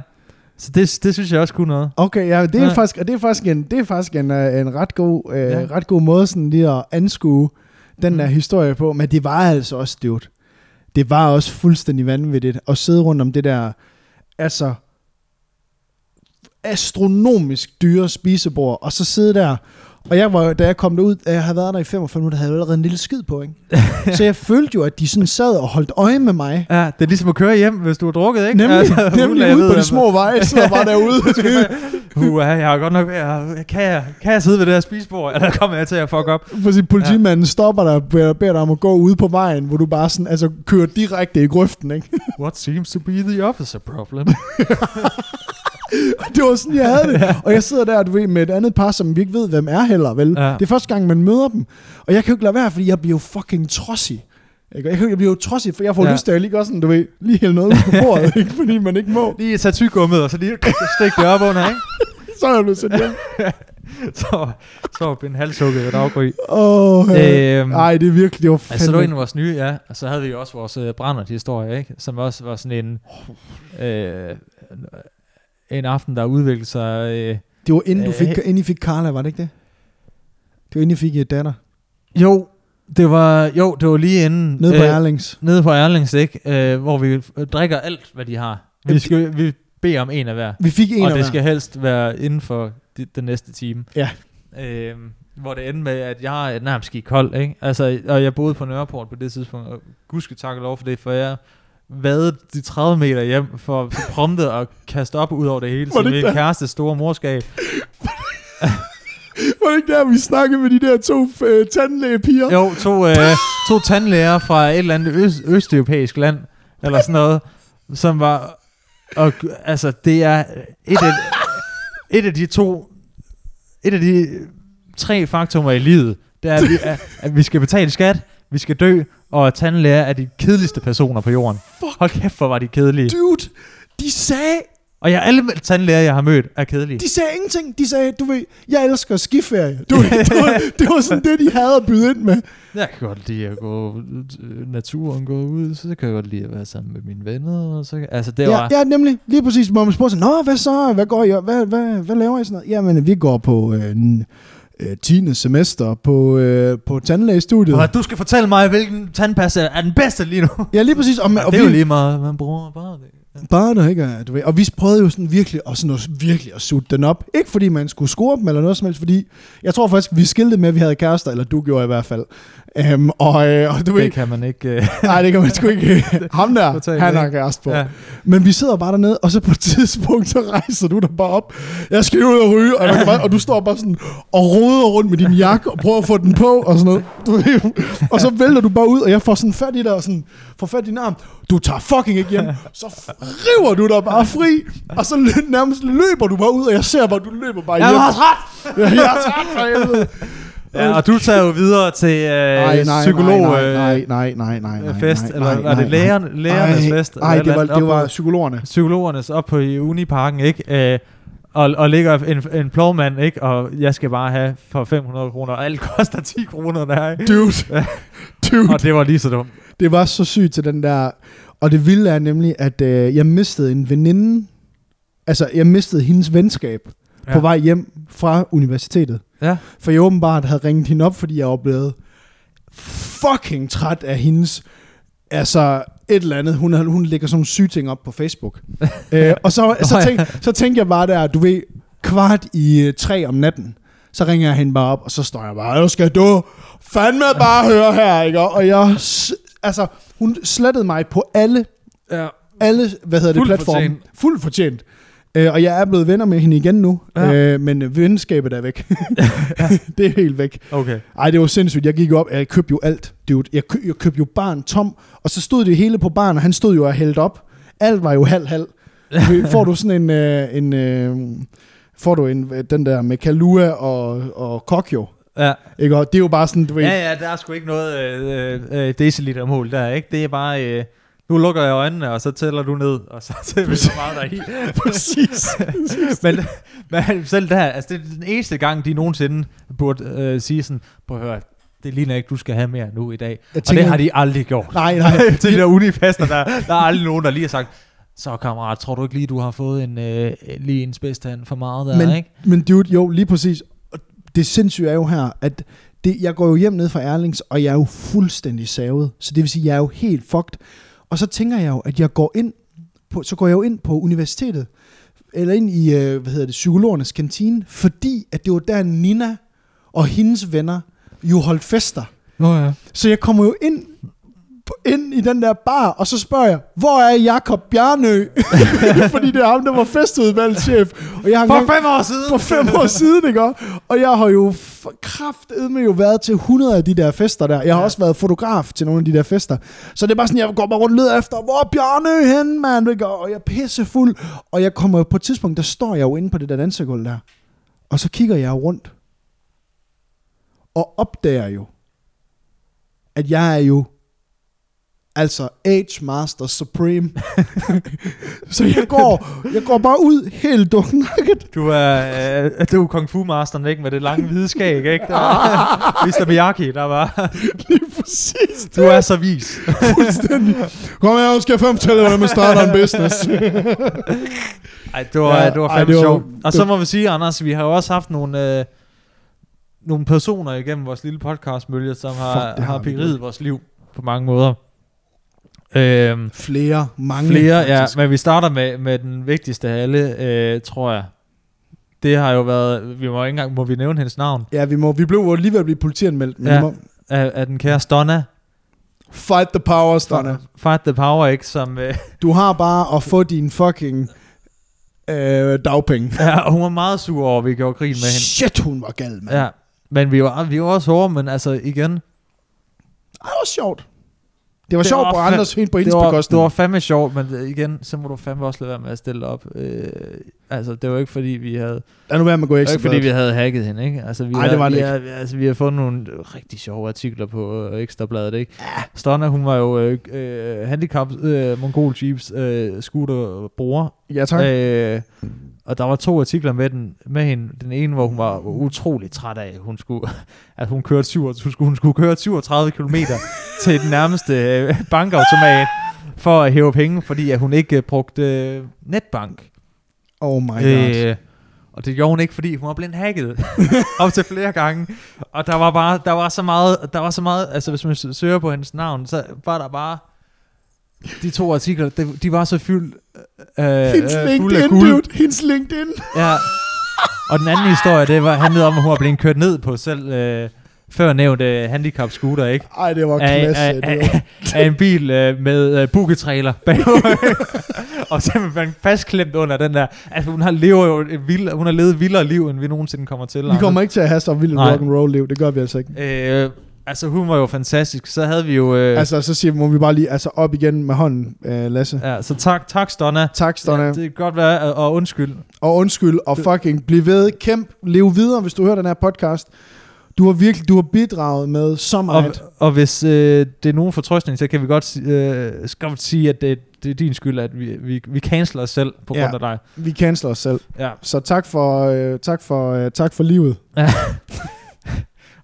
Så det, det synes jeg også kunne noget. Okay, ja, det er Ja. faktisk, det er faktisk en, det er faktisk en, øh, en ret, god, øh, Ja. ret god måde sådan lige at anskue den Mm. der historie på, men det var altså også dude. Det var også fuldstændig vanvittigt at sidde rundt om det der, altså astronomisk dyre spisebord, og så sidde der, og jeg var, da jeg kom derud, jeg havde været der i 45 minutter, havde jeg allerede en lille skid på, ikke? så jeg følte jo, at de sådan sad og holdt øje med mig. Ja, det er ligesom at køre hjem, hvis du har drukket, ikke? Nemlig, Altså, nemlig jeg ude på de små veje, sidder bare derude. Uh, jeg har godt nok at, kan jeg, kan jeg sidde ved det her spisebord, eller kommer jeg til at fuck op? Præcis, politimanden ja. stopper dig og beder, beder dig om at gå ud på vejen, hvor du bare sådan, altså kører direkte i grøften, ikke? What seems to be the officer problem? Og det var sådan, jeg havde det. Og jeg sidder der, du ved, med et andet par, som vi ikke ved, hvem er heller, vel? Ja. Det er første gang, man møder dem. Og jeg kan jo ikke lade være, fordi jeg bliver jo fucking trodsig. Ikke? Jeg, jeg bliver jo trodsig, for jeg får Ja. lyst til at lige gøre sådan, du ved, lige hælde noget ud på bordet, ikke? fordi man ikke må. Lige tage tygummet, og så lige stikke det op under, ikke? Så er jeg blevet sendt hjem. Så, så var en halshugget ved daggry. Åh, oh, Øhm, Ej, det er virkelig, det var fandme. Altså, det var en af vores nye, ja. Og så havde vi jo også vores uh, brændert-historie, ikke? Som også var sådan en... Øh, en aften, der udviklede sig... Øh, det var inden, du fik, Øh, inden I fik Carla, var det ikke det? Det var inden I fik et datter. jo, det var, jo, det var lige inden... Nede på øh, Erlings. Nede på Erlings, ikke? Øh, hvor vi øh, drikker alt, hvad de har. Vi, skal, vi beder om en af hver. Vi fik en og af det hver. skal helst være inden for de, den næste time. Ja. Øh, hvor det endte med, at jeg nærmest gik kold, ikke? Altså, og jeg boede på Nørreport på det tidspunkt, og gudske tak og lov for det, for jeg vadede de 30 meter hjem for prompte at kaste op ud over det hele det min kæreste store morskab. Var det ikke der, vi snakkede med de der to øh, tandlægepiger? Jo, to, øh, to tandlæger fra et eller andet øst, østeuropæisk land, eller sådan noget, som var... Og, altså, det er et af, et af de to... Et af de tre faktorer i livet, det er, at vi, at, at vi skal betale skat, vi skal dø, og tandlæger er de kedeligste personer på jorden. Fuck. Hold kæft, hvor var de kedelige. Dude, de sagde, Og jeg, alle tandlæger, jeg har mødt, er kedelige. de sagde ingenting. De sagde, du ved, jeg elsker skiferie. Du det, var, det var sådan det, de havde at byde ind med. Jeg kan godt lide at gå øh, naturen, gå ud, så kan jeg godt lide at være sammen med mine venner. Og så, altså, det var... Ja, ja, nemlig. Lige præcis, hvor man spurgte sig, Nå, hvad så? Hvad går I? Hvad, hvad, hvad laver I sådan noget? Jamen, vi går på øh, øh, 10. semester på, øh, på tandlægestudiet. Og du skal fortælle mig, hvilken tandpasta er den bedste lige nu. Ja, lige præcis. Og, Ja, og det er jo lige meget, man bruger bare det. Bare der ikke er, du ved. Og vi prøvede jo sådan virkelig, og sådan noget, virkelig at sutte den op. Ikke fordi man skulle score dem eller noget som helst, fordi jeg tror faktisk, vi skilte med, at vi havde kærester, eller du gjorde i hvert fald. Um, og, øh, og du Det kan man ikke... Uh, nej, det kan man sgu ikke. Ham der, han har ikke. kæreste på. ja. Men vi sidder bare dernede, og så på et tidspunkt, så rejser du dig bare op. Jeg skal ud og ryge, og, jeg bare, og du står bare sådan og roder rundt med din jakke, og prøver at få den på, og sådan noget. Du, og så vælter du bare ud, og jeg får sådan fat i dig, og sådan, får fat i din arm. Du tager fucking ikke hjem. Så river du dig bare fri, og så lø- nærmest løber du bare ud, og jeg ser bare, du løber bare Jeg hjem. var træt! Jeg er træt for helvede. Ja, og du tager jo videre til øh, nej, psykolog... nej, øh, nej, nej, nej, nej, nej, fest, nej, eller nej, var det nej, lægerne, lægernes nej. fest? Nej, det var, det var på psykologerne. psykologernes op på i Uniparken, ikke? Øh, og, og ligger en, en plovmand, ikke? Og jeg skal bare have for 500 kroner, og alt koster 10 kroner der, ikke? Dude. Dude. Og det var lige så dumt. Det var så sygt til den der... Og det vilde er nemlig, at øh, jeg mistede en veninde. Altså, jeg mistede hendes venskab ja. på vej hjem fra universitetet. Ja. For jeg åbenbart havde ringet hende op, fordi jeg var blevet fucking træt af hendes... Altså, et eller andet. Hun, hun lægger sådan nogle syge ting op på Facebook. øh, og så, så, tænk, så tænkte jeg bare der, du ved, kvart i øh, tre om natten, så ringer jeg hende bare op, og så står jeg bare, nu skal du fandme bare høre her, ikke? Og jeg, altså, hun slettede mig på alle, Ja. alle, hvad hedder det, Fuldt platforme. fortjent. Fuldt fortjent. Øh, og jeg er blevet venner med hende igen nu, Ja. øh, men venskabet er væk. det er helt væk. Okay. Ej, det var sindssygt. Jeg gik op, jeg købte jo alt. Dude. Jeg, køb, jeg købte jo barn tom, og så stod det hele på barn, og han stod jo og hældt op. Alt var jo halv-halv. Får du sådan en, øh, en øh, får du en, den der med Kalua og, og Kokjo, Ja. ikke? Og det er jo bare sådan, du ved, ja, ja, der er sgu ikke noget øh, øh, decilitermål der, ikke? Det er bare... Øh, nu lukker jeg øjnene, og så tæller du ned, og så ser vi, hvor meget der er i. præcis. men, men selv der, altså det er den eneste gang, de nogensinde burde øh, sige sådan, prøv at høre, det ligner ikke, du skal have mere nu i dag. Jeg og det har de aldrig gjort. Nej, nej. Til de der unifester, der, der er aldrig nogen, der lige har sagt, så kammerat, tror du ikke lige, du har fået en, øh, lige en spidstand for meget der, Men, ikke? men dude, jo, lige præcis. Det sindssyge er jo her, at det, jeg går jo hjem ned fra Erlings, og jeg er jo fuldstændig savet. Så det vil sige, jeg er jo helt fucked. Og så tænker jeg jo, at jeg går ind på, så går jeg jo ind på universitetet, eller ind i, øh, hvad hedder det, psykologernes kantine, fordi at det var der Nina og hendes venner jo holdt fester. Nå ja. Så jeg kommer jo ind, ind i den der bar, og så spørger jeg, hvor er Jakob Bjarnø? Fordi det er ham, der var festudvalgschef. Og jeg har For engang- fem år siden! for fem år siden, ikke? Og jeg har jo kraftedme jo været til 100 af de der fester der. Jeg har Ja. også været fotograf til nogle af de der fester. Så det er bare sådan, jeg går bare rundt og leder efter, hvor er Bjarne hen, mand? ikke? Og jeg er pissefuld. Og jeg kommer jo på et tidspunkt, der står jeg jo inde på det der dansegulv der. Og så kigger jeg rundt. Og opdager jo, at jeg er jo Altså Age Master Supreme. så jeg går, jeg går bare ud helt duknakket. Du er, øh, du er kung fu masteren, ikke? Med det lange hvide skæg, ikke? Der var, Mr. Miyagi, der var... Lige præcis. Du er så vis. Fuldstændig. Kom her, skal jeg fem fortælle, hvordan man starter en business. Ej, det var, Ja, det var fandme sjovt. Og så må vi sige, Anders, vi har jo også haft nogle, øh, nogle personer igennem vores lille podcastmølge, som har, Fuck, har har beriget vores liv på mange måder. Øhm, Flere, mange. flere, ja, faktisk. men vi starter med, med den vigtigste af alle, øh, tror jeg. Det har jo været, vi må ikke engang, må vi nævne hendes navn, Ja, vi, må, vi blev lige ved at blive politianmeldt, men Ja. ja. må, af, af den kære Stonna. fight the power, Stanna. Fight the Power, ikke? Som, øh, Du har bare at få din fucking øh, dagpenge. ja, og hun var meget sur over, at vi gjorde grin med hende. Shit, hun var gal, mand. Ja, men vi var, vi var også hårde, men altså igen, Ej, det var sjovt. Det var Det sjovt var på andres hen på hendes var, det bekostning. var fandme sjovt, men igen, så må du fandme også lade være med at stille op. Øh, altså, det var ikke fordi, vi havde, Lad nu være med at gå det ekstra ikke fordi, vi havde hacket hende, ikke? Altså, vi Ej, har, det var vi det har, altså, vi har fundet nogle rigtig sjove artikler på øh, Ekstrabladet, ikke? Ja. Stonna, hun var jo øh, øh, handicap øh, Mongol Jeeps øh, scooter bror, Ja, tak. Øh, og der var to artikler med, den, med hende. Den ene, hvor hun var utrolig træt af, hun skulle, at hun, kørte 37, hun, skulle, hun skulle køre 37 km til den nærmeste øh, bankautomat for at hæve penge, fordi at hun ikke brugte øh, netbank. Oh my god. Øh, Og det gjorde hun ikke, fordi hun var blevet hacket op til flere gange. Og der var bare, der var så meget, der var så meget, altså hvis man søger på hendes navn, så var der bare, de to artikler, de, de var så fyldt øh, Hendes øh, fulde af LinkedIn, guld. dude. Hendes LinkedIn. Ja. Og den anden historie, det var, handlede om, at hun var blevet kørt ned på selv øh, før nævnt øh, handicap scooter, ikke? Ej, det var Af, klasse. af, var. af, af en bil øh, med øh, buketrailer bagover. og simpelthen fastklemt under den der. Altså hun har, lever jo et vild, hun har levet vildere liv, end vi nogensinde kommer til. Vi kommer ikke til at have så vildt Nej. rock and roll liv. Det gør vi altså ikke. Øh, altså hun var jo fantastisk. Så havde vi jo... Øh, Altså, så siger, må vi bare lige altså op igen med hånden, øh, Lasse. ja, så tak, tak Stonna. Tak, Stonna. Ja, det kan godt være, og, og undskyld. Og undskyld, og fucking bliv ved. Kæmp, lev videre, hvis du hører den her podcast. Du har virkelig, du har bidraget med så Og, meget. og hvis øh, det er nogen fortrøstning, så kan vi godt øh, skal vi sige, at det, det er din skyld, at vi, vi, vi canceler os selv på Ja. grund af dig. Vi canceler os selv. Ja. Så tak for, øh, tak for, øh, tak for livet.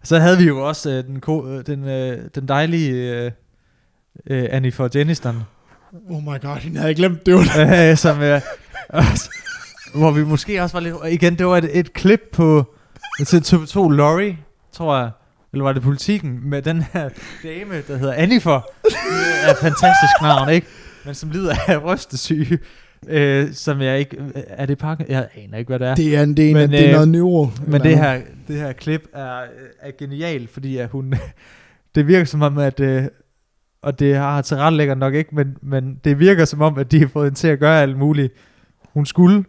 Så havde vi jo også øh, den, ko- øh, den, øh, den dejlige øh, øh, Annie for Jenniston, Oh my god, hende havde jeg glemt. Det var øh, som, øh, også, hvor vi måske også var lidt... og Igen, det var et, et klip på til TV2 Lorry, tror jeg, eller var det politikken, med den her dame, der hedder. Det er et fantastisk navn, ikke? Men som lider af rystesyge. Øh, som jeg ikke... Er det pakken? Jeg aner ikke, hvad det er. det er, en, det er, en, Men, det er øh, noget neuro. Men det her, det her klip er, er genialt, fordi at hun, det virker som om, at, øh, og det har tilrettelægger nok ikke, men, men det virker som om, at de har fået hende til at gøre alt muligt, hun skulle,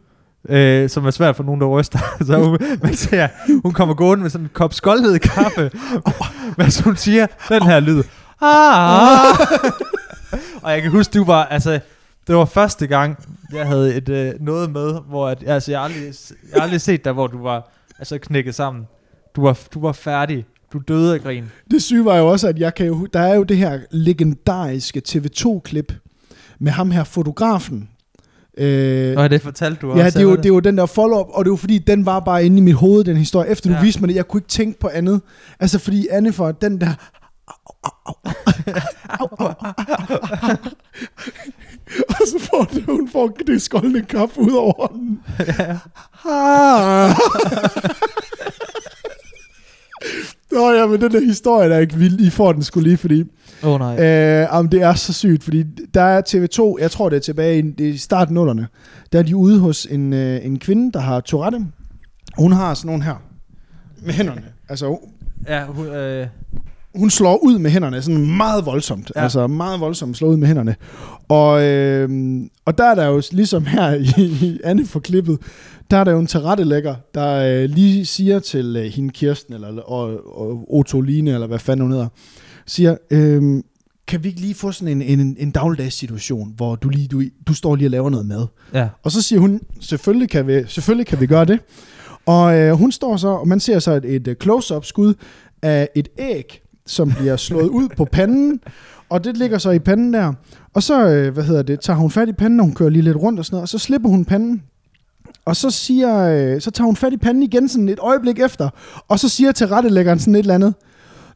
øh, som er svært for nogen, der ryster. Så hun, man ser, hun kommer gående med sådan en kop skoldhed kaffe, mens hun siger den her lyd. Ah! og jeg kan huske, du var, altså, det var første gang, jeg havde et øh, noget med, hvor at, altså, jeg har aldrig, jeg aldrig set dig, hvor du var altså, knækket sammen. Du var, du var færdig. Du døde af grin. Det syge var jo også, at jeg kan jo, der er jo det her legendariske TV2-klip med ham her fotografen. Øh, Og det fortalte du ja, også. det er, jo, det er jo den der follow-up, og det er jo fordi, den var bare inde i mit hoved, den historie. Efter du Ja. viste mig det, jeg kunne ikke tænke på andet. Altså fordi Anne for den der... og så får det, hun får det skoldende kaffe ud over hånden. Ah. Nå ja, men den der historie, der er ikke vild. I får den skulle lige, fordi Åh oh, nej. Øh, jamen, det er så sygt, fordi der er TV2, jeg tror det er tilbage i, det er i starten nullerne, der er de ude hos en, øh, en kvinde, der har Tourette. Hun har sådan nogle her med hænderne. Altså, Ja, hun, øh, hun slår ud med hænderne, sådan meget voldsomt. Ja. Altså meget voldsomt slår ud med hænderne. Og, øh, og der er der jo, ligesom her i, i Anne for klippet, der er der jo en tilrettelægger, der øh, lige siger til øh, hende Kirsten, eller og, og Otto Line, eller hvad fanden hun hedder, siger, øh, kan vi ikke lige få sådan en, en, en dagligdags situation, hvor du, lige, du, du står lige og laver noget mad? ja. Og så siger hun, selvfølgelig kan vi, selvfølgelig kan vi gøre det. Og øh, hun står så, og man ser så et, et øh, close-up skud af et æg, som bliver slået ud på panden, og det ligger så i panden der. Og så, øh, hvad hedder det, tager hun fat i panden, og hun kører lige lidt rundt og sådan noget, og så slipper hun panden. Og så siger, øh, så tager hun fat i panden igen sådan et øjeblik efter, og så siger til rettelæggeren sådan et eller andet,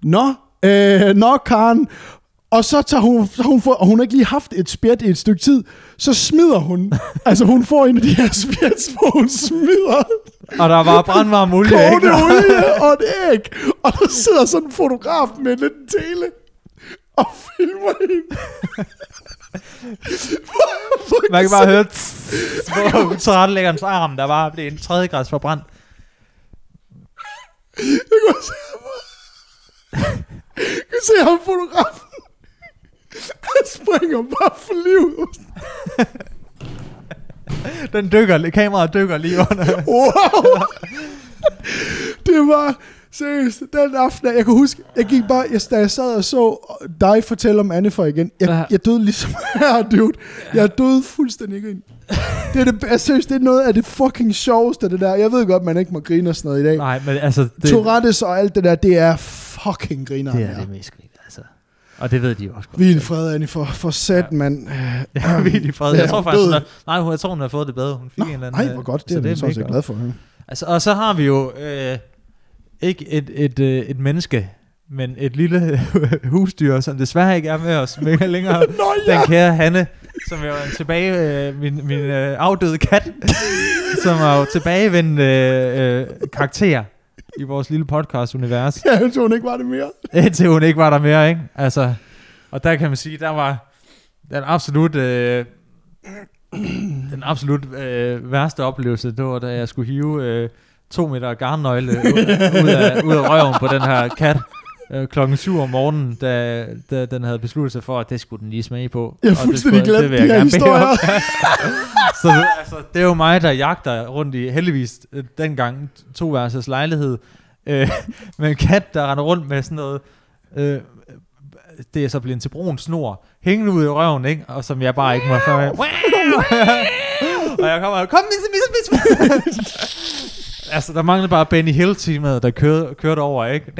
Nå, øh, nå Karen, og så tager hun, så hun får, og hun har ikke lige haft et spjæt i et stykke tid, så smider hun, altså hun får en af de her spjæts, hvor hun smider. Og der var brandvarm olie, kogende olie og et æg, og der sidder sådan en fotograf med en lille tele og filmer hende. Man kan bare høre, hvor tilrettelæggerens arm, der var blev en tredje grads forbrændt. Jeg kunne se ham. Jeg kunne se ham fotografen. Han springer bare for livet. Den dykker, kameraet dykker lige under. Wow. Det var seriøst, den aften, jeg kan huske, jeg gik bare, jeg, da jeg sad og så dig fortælle om Anne for igen, jeg, jeg døde ligesom her, dude. Jeg døde fuldstændig grin. Det er, det, jeg seriøst, det er noget af det fucking sjoveste, det der. Jeg ved godt, man ikke må grine og sådan noget i dag. Nej, men altså... Det, Tourettes og alt det der, det er fucking griner. det er det mest griner, altså. Og det ved de jo også godt. Hvil fred, Annie, for, for sat, Ja. mand. Ja, virkelig fred. Jeg tror faktisk, hun er, nej, hun, jeg tror, hun har fået det bedre. Hun fik Nå, en eller anden... nej, hvor godt. så Det er, det er jeg glad for. Ja. Altså, og så har vi jo øh, ikke et, et, øh, et menneske, men et lille husdyr, som desværre ikke er med os mega længere. Nå ja, Den kære Hanne, som er tilbage, øh, min, min øh, afdøde kat, som er jo tilbagevendende øh, øh, karakter i vores lille podcast-univers. Ja, tror hun ikke var det mere. Indtil hun ikke var der mere, ikke? Altså, og der kan man sige, der var den absolut... Øh, den absolut øh, værste oplevelse, det var, da jeg skulle hive øh, to meter garnnøgle ud, ud, af, ud af røven på den her kat øh, klokken 7 om morgenen, da, da den havde besluttet sig for, at det skulle den lige smage på. Jeg er Og det fuldstændig skulle- glemt vil jeg gerne historier. Så det, altså, det er jo mig, der jagter rundt i, heldigvis øh, dengang, to værelses lejlighed, øh, med en kat, der render rundt med sådan noget, øh, det er så blevet til brun snor, hængende ud i røven, ikke? og som jeg bare ikke må og jeg kommer, kom, misse, misse, misse altså, der manglede bare Benny Hill-teamet, der kørte, kørte over, ikke?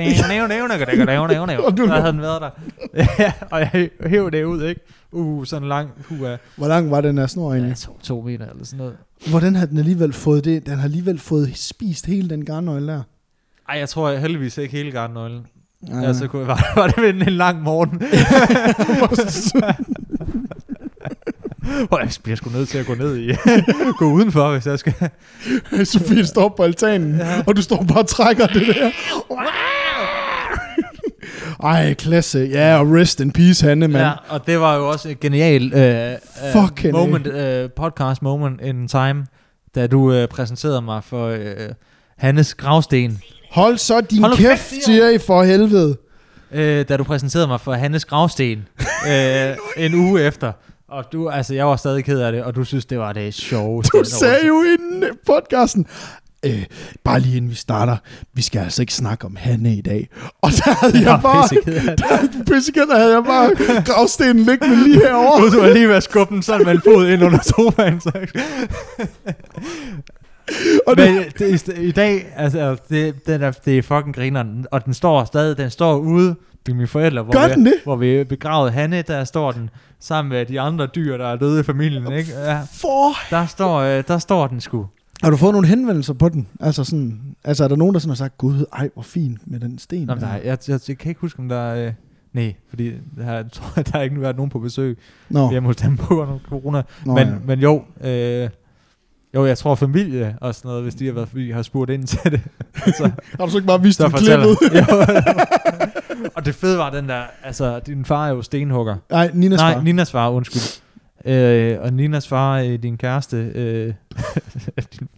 Og du- Der havde den været der. ja, og jeg hæv det ud, ikke? Uh, sådan lang, uh, Hvor lang var den her snor ja, egentlig? to, to meter eller sådan noget. Hvordan har den alligevel fået det? Den har alligevel fået spist hele den garnnøgle der. Ej, jeg tror heldigvis ikke hele garnnøglen. Ja. Altså, var, var det en lang morgen, hvor jeg bliver sgu nødt til at gå ned i, gå udenfor, hvis jeg skal. Sofie står på altanen, Ja. og du står bare og trækker det der. Ej, klasse. Ja, og rest in peace, Hanne, mand. Ja, og det var jo også et genialt Fucking uh, moment, uh, podcast moment in time, da du uh, præsenterede mig for uh, Hannes gravsten. Hold så din Hold kæft, kæft, siger I for helvede. Uh, da du præsenterede mig for Hannes gravsten uh, en uge efter. Og du, altså, jeg var stadig ked af det, og du synes, det var det sjoveste. Du sagde jo inden øh, podcasten, øh, bare lige inden vi starter, vi skal altså ikke snakke om Hanne i dag. Og der havde jeg bare, pisseked, der havde jeg bare gravstenen liggende lige herovre. Du var lige ved at skubbe den sådan med en fod ind under sofaen. Så. Og det, Men det, i, i dag, altså, det, den er, det er fucking grineren, og den står stadig, den står ude ved mine forældre, hvor, Gør vi, den det? hvor vi begravede Hanne, der står den sammen med de andre dyr, der er døde i familien, ikke? Ja, for... der, står, øh, der står den sgu. Har du fået nogle henvendelser på den? Altså, sådan, altså er der nogen, der sådan har sagt, gud, ej, hvor fint med den sten. Nå, men der, er- jeg, jeg, jeg, kan ikke huske, om der er... Øh, nej, fordi der, jeg tror, jeg, der har ikke været nogen på besøg Nå, hjemme hos dem på grund af corona. nå men, ja. men jo, øh, jo, jeg tror familie og sådan noget, hvis de har været har spurgt ind til det. altså, Har du så ikke bare vist fortæller klippet? Jo. og det fede var den der, altså, din far er jo stenhugger. Nej, Ninas Nej, far. Ninas far, undskyld. Øh, og Ninas far, øh, din kæreste, øh, din,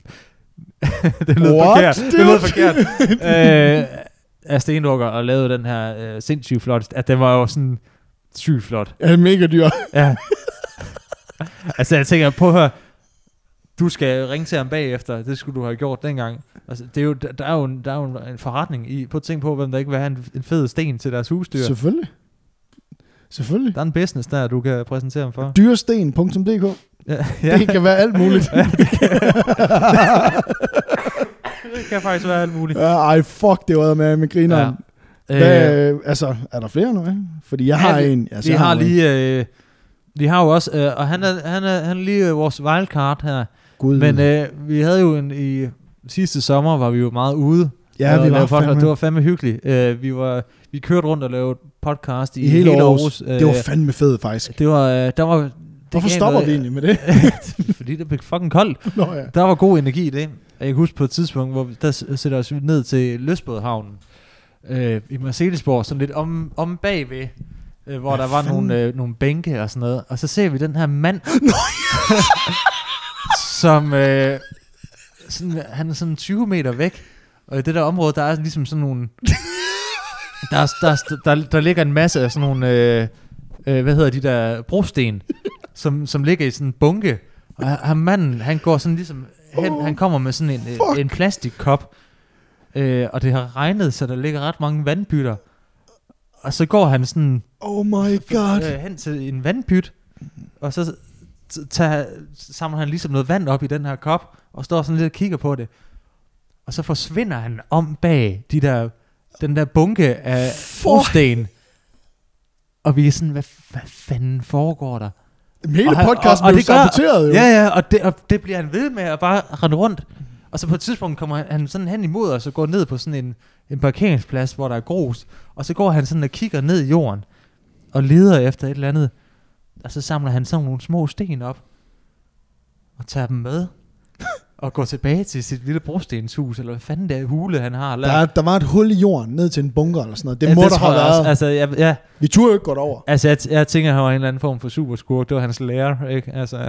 det lød What? forkert. Det lød forkert. øh, er stenhugger og lavede den her øh, sindssygt flot, at den var jo sådan sygt flot. Ja, mega dyr. Ja. altså, jeg tænker, på at høre, du skal ringe til ham bagefter, det skulle du have gjort dengang. Altså, det er jo, der, der, er jo en, der er jo en forretning i, på at tænke på, hvem der ikke vil have en, en fed sten til deres husdyr. Selvfølgelig. Selvfølgelig. Der er en business der, du kan præsentere ham for. Dyresten.dk Ja, Det kan være alt muligt. det kan faktisk være alt muligt. Ja, Ej, fuck, det var med med grineren. Ja. Ja. Hvad, øh, altså, er der flere nu, ikke? Fordi jeg Ja, har vi- en. Altså, vi jeg har lige... Øh, vi har jo også... Øh, og han er, han, er, han er lige øh, vores wildcard her. Gud. Men øh, vi havde jo en... I sidste sommer var vi jo meget ude. ja, vi var fandme, Det var fandme hyggeligt. Øh, vi, var, vi kørte rundt og lavede podcast i, i hele Aarhus. Aarhus. Øh, Det var fandme fedt, faktisk. det var... Øh, der var det Hvorfor stopper noget- vi egentlig med det? Fordi det blev fucking koldt. Nå ja. Der var god energi i det. Jeg kan huske på et tidspunkt, hvor vi, der sætter os ned til Løsbådhavnen øh, i Mercedesborg, sådan lidt om, om bagved, øh, hvor Hvad der var fanden? nogle, øh, nogle bænke og sådan noget. Og så ser vi den her mand, som øh, sådan, han er sådan 20 meter væk. Og i det der område, der er ligesom sådan nogle... Der, er, der, er- der, der ligger en masse af sådan nogle... Øh, øh, hvad hedder de der brosten, som, som ligger i sådan en bunke. Og ham manden, han går sådan ligesom hen, Oh, han kommer med sådan en, fuck. en, plastikkop, øh, og det har regnet, så der ligger ret mange vandbytter. Og så går han sådan Oh my god. øh, hen til en vandpyt, og så tager, samler han ligesom noget vand op i den her kop, og står sådan lidt og kigger på det. Og så forsvinder han om bag de der, den der bunke af For- brosten. Og vi er sådan, hvad, hvad fanden foregår der? Hele og han- podcasten og- og blev saboteret jo. Ja, ja, og det, og det bliver han ved med at bare rende rundt. Og så på et tidspunkt kommer han, han sådan hen imod os og går ned på sådan en, en parkeringsplads, hvor der er grus. Og så går han sådan og kigger ned i jorden og leder efter et eller andet. Og så samler han sådan nogle små sten op, og tager dem med, og går tilbage til sit lille brostenshus, eller hvad fanden det er, hule han har Der, lavet. er, der var et hul i jorden ned til en bunker eller sådan noget. Det Ja, må der tror have jeg været. Også. Altså, ja, ja, Vi turde jo ikke gå derover. Altså, jeg, jeg tænker, han var en eller anden form for superskurk. Det var hans lærer, ikke? Altså,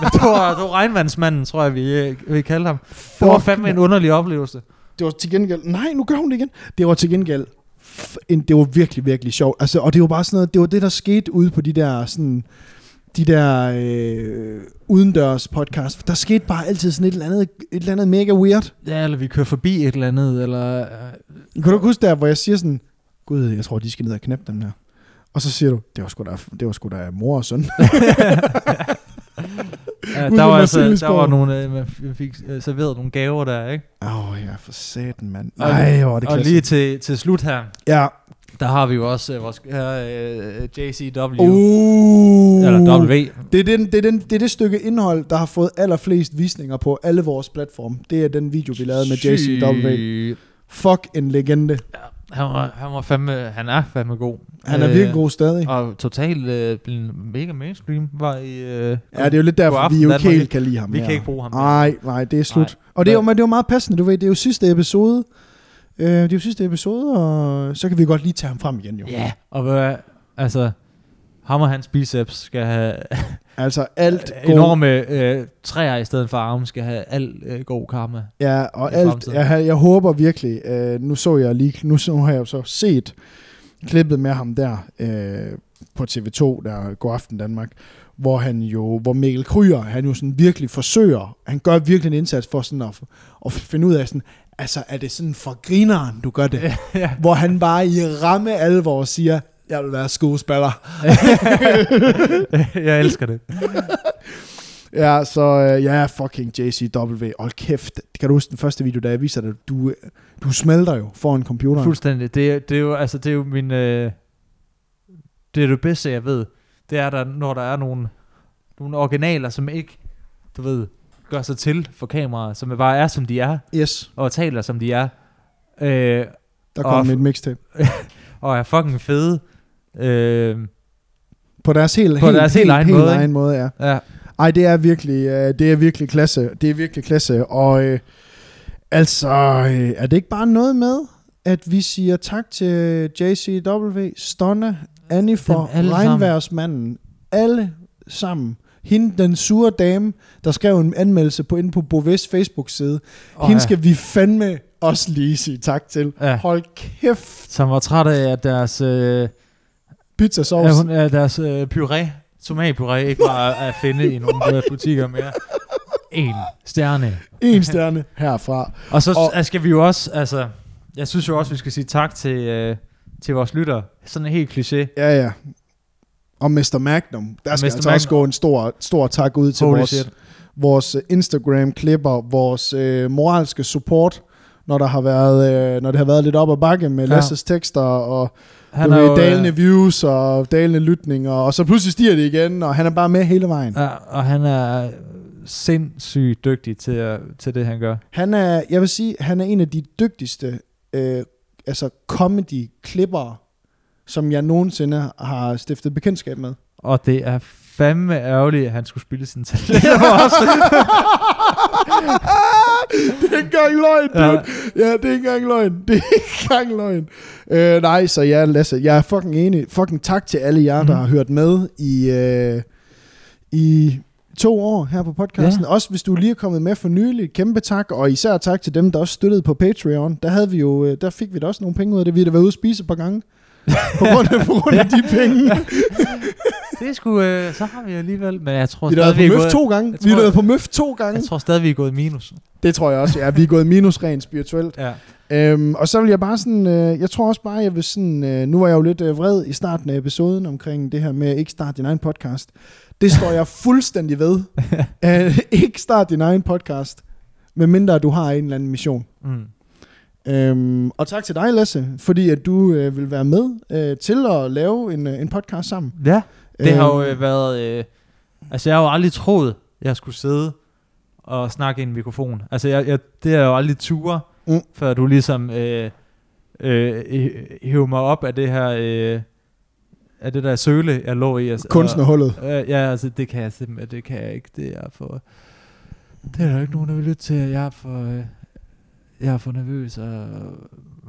Men det, var, det var regnvandsmanden, tror jeg, vi, øh, vi kaldte ham. Det var Fuck, fandme en mand. underlig oplevelse. Det var til gengæld... Nej, nu gør hun det igen. Det var til gengæld... En, det var virkelig, virkelig sjovt. Altså, og det var bare sådan noget... Det var det, der skete ude på de der sådan... De der øh, udendørs podcast. Der skete bare altid sådan et eller andet, et eller andet mega weird. Ja, eller vi kører forbi et eller andet, eller... Øh, Kan du huske der, hvor jeg siger sådan... Gud, jeg tror, de skal ned og knæppe dem der. Og så siger du, det var sgu da, det var sgu da mor og søn. ja, Ude der, var altså, der var nogle, øh, man fik øh, serveret nogle gaver der, ikke? Åh, oh, ja, for satan, mand. Og- Nej, hvor det Og klasse. lige til, til slut her, Ja. der har vi jo også øh, vores øh, JCW, Uh. eller W. Det er, den, det, er den, det er det stykke indhold, der har fået allerflest visninger på alle vores platforme. Det er den video, vi lavede med JCW. Fuck en legende. Han var, han var fandme, han er fandme god. Han er Øh, virkelig god stadig. Og totalt øh, blevet mega mainstream var i... Øh, Ja, det er jo lidt derfor, aften, vi jo ikke helt kan lide ham Vi mere. kan ikke bruge ham. Nej, nej, det er slut. Nej. Og det er, jo, men det er jo meget passende, du ved. Det er jo sidste episode. Øh, det er jo sidste episode, og så kan vi godt lige tage ham frem igen jo. Ja, og hvad, altså, ham og hans biceps skal have Altså alt god, enorme øh, træer i stedet for arme, skal have al øh, god karma. Ja, og alt, jeg, jeg håber virkelig, øh, nu så jeg lige, nu, så, nu har jeg jo så set klippet med ham der øh, på TV2, der går aften Danmark, hvor han jo, hvor Mikkel Kryger, han jo sådan virkelig forsøger, han gør virkelig en indsats for sådan at, at finde ud af sådan, altså er det sådan for grineren, du gør det? ja. hvor han bare i ramme alvor siger, jeg vil være skuespiller. jeg elsker det. Ja, så øh, ja, fucking JCW. Hold kæft. Kan du huske den første video, da jeg viser dig, du, du smelter jo foran computeren. Fuldstændig. Det, er- det er jo, altså, det er jo min... Øh, det er det bedste, jeg ved. Det er, der, når der er nogle, nogle originaler, som ikke, du ved, gør sig til for kameraet, som bare er, som de er, Yes, og taler, som de er, øh, der Og- kom et mixtape. og er fucking fede. Øh, På deres helt, På helt, deres helt helt, egen helt måde, egen måde, ja. ja. Ej, det er virkelig, øh, det er virkelig klasse. Det er virkelig klasse. Og øh, altså, øh, er det ikke bare noget med, at vi siger tak til JCW, Stonne, Annie for Dem alle sammen. regnværsmanden, alle sammen. Hende, den sure dame, der skrev en anmeldelse på inde på Boves Facebook-side. Og Hende ja. skal vi fandme også lige sige tak til. Ja. Hold kæft, Som var træt af, at deres, øh, pizzasauce. ja, hun, øh, deres øh, puré, tomatpuré, ikke var at finde i nogle øh, butikker mere. En stjerne. En stjerne herfra. Og så Og- skal vi jo også, altså, jeg synes jo også, vi skal sige tak til, øh, til vores lytter. Sådan en helt kliché. Ja, ja. Og Mr. Magnum, der skal Mr. altså også Magnum. gå en stor, stor tak ud til Holy vores, shit. vores øh, Instagram-klipper, vores øh, moralske support, når der har været, øh, når det har været lidt op ad bakke med Ja. Lasses tekster, og Han er jo, dalende øh, views og dalende lytninger, og så pludselig stiger det igen, og han er bare med hele vejen. ja, og han er sindssygt dygtig til, til det, han gør. Han er, jeg vil sige, han er en af de dygtigste øh, altså comedy-klippere, som jeg nogensinde har stiftet bekendtskab med. Og det er fandme ærgerligt, at han skulle spille sin talent også. det er ikke engang løgn, dude. Ja. Ja. det er ikke engang løgn. Det er ikke engang løgn. Øh, nej, så ja, Lasse, jeg er fucking enig. Fucking tak til alle jer, mm. der Mhm. har hørt med i, øh, i to år her på podcasten. Ja. Også hvis du lige er kommet med for nylig, kæmpe tak. Og især tak til dem, der også støttede på Patreon. Der, havde vi jo, øh, der fik vi da også nogle penge ud af det. Vi har da været ude at spise et par gange. På grund af, på grund af de penge. det sgu, øh, så har vi alligevel, men jeg tror Vi stadig, vi er gået, to gange. jeg Vi har tror- på Møf to gange. jeg tror stadig, vi er gået minus. Det tror jeg også. Ja, vi er gået minus rent spirituelt. Ja. Øhm, og så vil jeg bare sådan, øh, jeg tror også bare, jeg vil sådan, øh, nu var jeg jo lidt øh, vred i starten af episoden omkring det her med at ikke starte din egen podcast. Det står jeg fuldstændig ved. uh, ikke starte din egen podcast, medmindre du har en eller anden mission. Mm. Øhm, og tak til dig, Lasse, fordi at du øh, vil være med øh, til at lave en, øh, en podcast sammen. Ja, det har jo Øhm, øh, været... Øh, altså, jeg har jo aldrig troet, jeg skulle sidde og snakke i en mikrofon. Altså, jeg, jeg, det jeg jo aldrig ture, mm. før du ligesom øh, øh, hæver mig op af det her... Øh, af det der søle, jeg lå i. Altså, Kunstnerhullet. Og, øh, ja, altså det kan jeg simpelthen, det kan jeg ikke. Det er for... Det er der ikke nogen, der vil lytte til. Jeg er for... Øh, jeg er for nervøs, og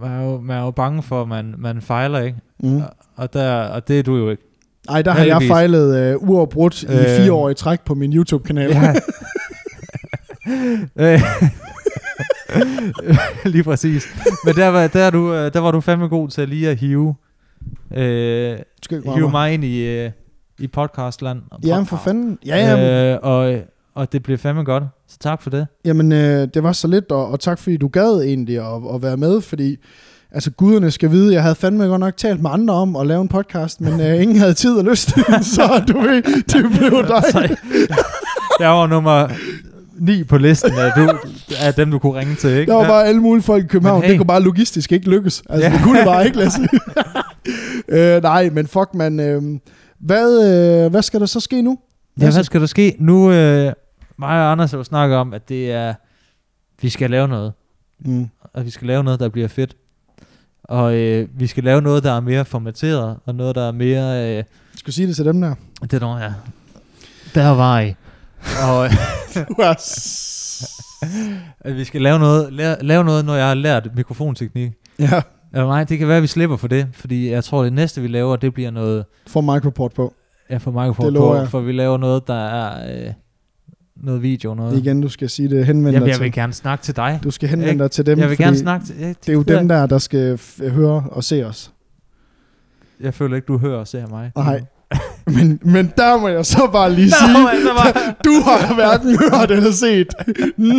man er jo, man er jo bange for, at man, man fejler, ikke? Mm. Og, og, der, og det er du jo ikke. Ej, der har jeg fejlet uh, uafbrudt i Øh. fire år i træk på min YouTube-kanal. Ja. Øh, lige præcis. Men der var, der, er du, øh, der var du fandme god til lige at hive, øh, hive mig. ind i, øh, i podcastland. og Jamen for podcast. fanden. Ja, ja. Øh, og, og det blev fandme godt. Så tak for det. Jamen, øh, det var så lidt, og, og tak fordi du gad egentlig at, at være med, fordi altså guderne skal vide, jeg havde fandme godt nok talt med andre om at lave en podcast, men øh, ingen havde tid og lyst, så du ved, det blev dig. Så, jeg var nummer 9 på listen af, du, af dem, du kunne ringe til. Ikke? Der var bare alle mulige folk i København, Men hey. det kunne bare logistisk ikke lykkes. Altså, Ja. det kunne det bare ikke, Lasse. øh, nej, men fuck, man. Øh, hvad, øh, hvad skal der så ske nu? Ja, hvad skal der ske? Nu, øh, mig og Anders har jo snakket om, at det er, vi skal lave noget. Mm. Og vi skal lave noget, der bliver fedt. Og øh, vi skal lave noget, der er mere formateret, og noget, der er mere... Øh, Skal du sige det til dem der? det er ja. Der var I. Og øh, at vi skal lave noget, lave, lave noget, når jeg har lært mikrofonteknik. ja, Eller nej, det kan være, at vi slipper for det, fordi jeg tror, det næste, vi laver, det bliver noget... får microport på. Mikrofon Det lover på, jeg. for vi laver noget, der er... Øh, noget video, noget... Igen, du skal sige det. Henvend Jamen, dig jeg vil til. gerne snakke til dig. Du skal henvende Ikke? dig til dem, jeg vil gerne snakke til... Jeg, det er jo dem der, der skal høre og se os. Jeg føler ikke, du hører og ser mig. Nej. Men, men der må jeg så bare lige sige, altså, var... du har hverken hørt eller set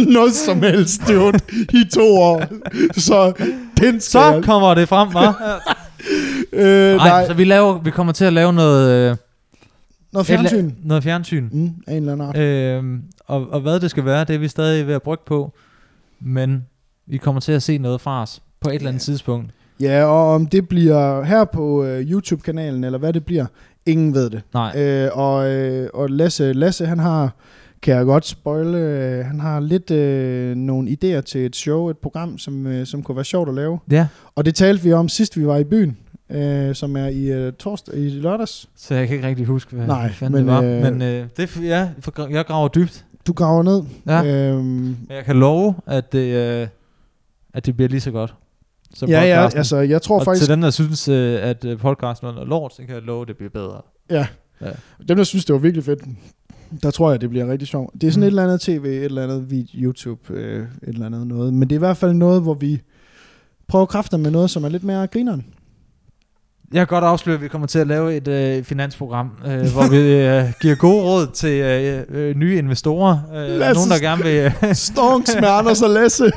noget som helst, dude, i to år. Så den skal Så kommer det frem, hva'? øh, Nej, nej, så vi, laver, vi kommer til at lave noget... Øh, noget fjernsyn. noget fjernsyn. Mm, af en eller anden art. Øhm, og, og hvad det skal være, det er vi stadig ved at brygge på. Men vi kommer til at se noget fra os på et eller andet tidspunkt. Ja, og om det bliver her på øh, YouTube-kanalen, eller hvad det bliver, ingen ved det. Nej, Øh, og, øh, og Lasse, Lasse, han har, kan jeg godt spoile, øh, han har lidt øh, nogle idéer til et show, et program, som, øh, som kunne være sjovt at lave. ja. Og det talte vi om sidst, vi var i byen, øh, som er i øh, torsdag, i lørdags. Så jeg kan ikke rigtig huske, hvad Nej, fanden men, det var. øh, men øh, det, ja, for- jeg graver dybt. Du graver ned. Ja. Øhm, Men jeg kan love, at det, øh, at det bliver lige så godt. Som ja, ja, altså jeg tror og faktisk, til den, der synes, øh, at øh, podcasten er lort, så kan jeg love, at det bliver bedre. ja, Ja. dem der synes, det var virkelig fedt, der tror jeg, det bliver rigtig sjovt. Det er sådan Mm. et eller andet tv, et eller andet video, YouTube, øh, et eller andet noget. Men det er i hvert fald noget, hvor vi prøver kræfter med noget, som er lidt mere grineren. Jeg kan godt afsløre, at vi kommer til at lave et øh, finansprogram, øh, hvor vi øh, giver gode råd til øh, øh, nye investorer. Øh, Lasse nogen, der gerne vil... Øh, Stonks med Anders og Lasse.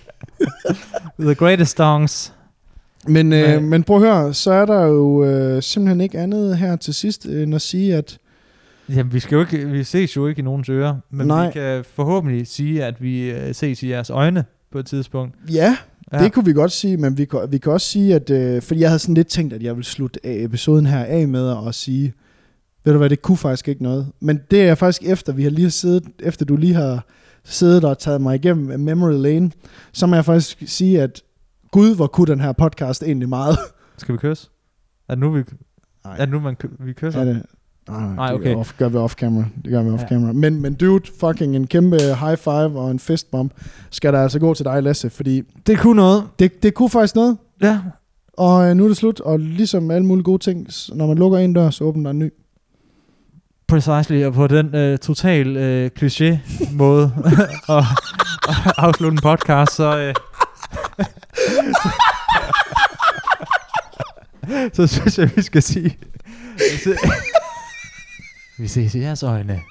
the greatest songs. Men, øh, Nej. men prøv at høre, så er der jo øh, simpelthen ikke andet her til sidst, end at sige, at Jamen, vi, skal jo ikke, vi ses jo ikke i nogens ører, men Nej. vi kan forhåbentlig sige, at vi øh, ses i jeres øjne på et tidspunkt. ja, ja. det kunne vi godt sige, men vi kan, vi kan også sige, at øh, fordi jeg havde sådan lidt tænkt, at jeg ville slutte af episoden her af med at sige, ved du hvad, det kunne faktisk ikke noget. Men det er faktisk efter, vi har lige siddet, efter du lige har siddet og taget mig igennem memory lane, så må jeg faktisk sige, at gud, hvor kunne den her podcast egentlig meget. Skal vi kysse? Er det nu, vi, Nej. er det nu man, vi kysser? Er det? Nej, okay. det off, gør vi off camera. Det gør vi off Ja. Men, men dude, fucking en kæmpe high five og en fist bump skal der altså gå til dig, Lasse, fordi Det kunne noget. det, det kunne faktisk noget. Ja. Og øh, nu er det slut, og ligesom alle mulige gode ting, når man lukker en dør, så åbner der en ny. Precisely, og på den øh, total øh, kliché måde at, at afslutte en podcast, så, øh, så synes jeg, vi skal sige, Wie sehe ich die Ersäune?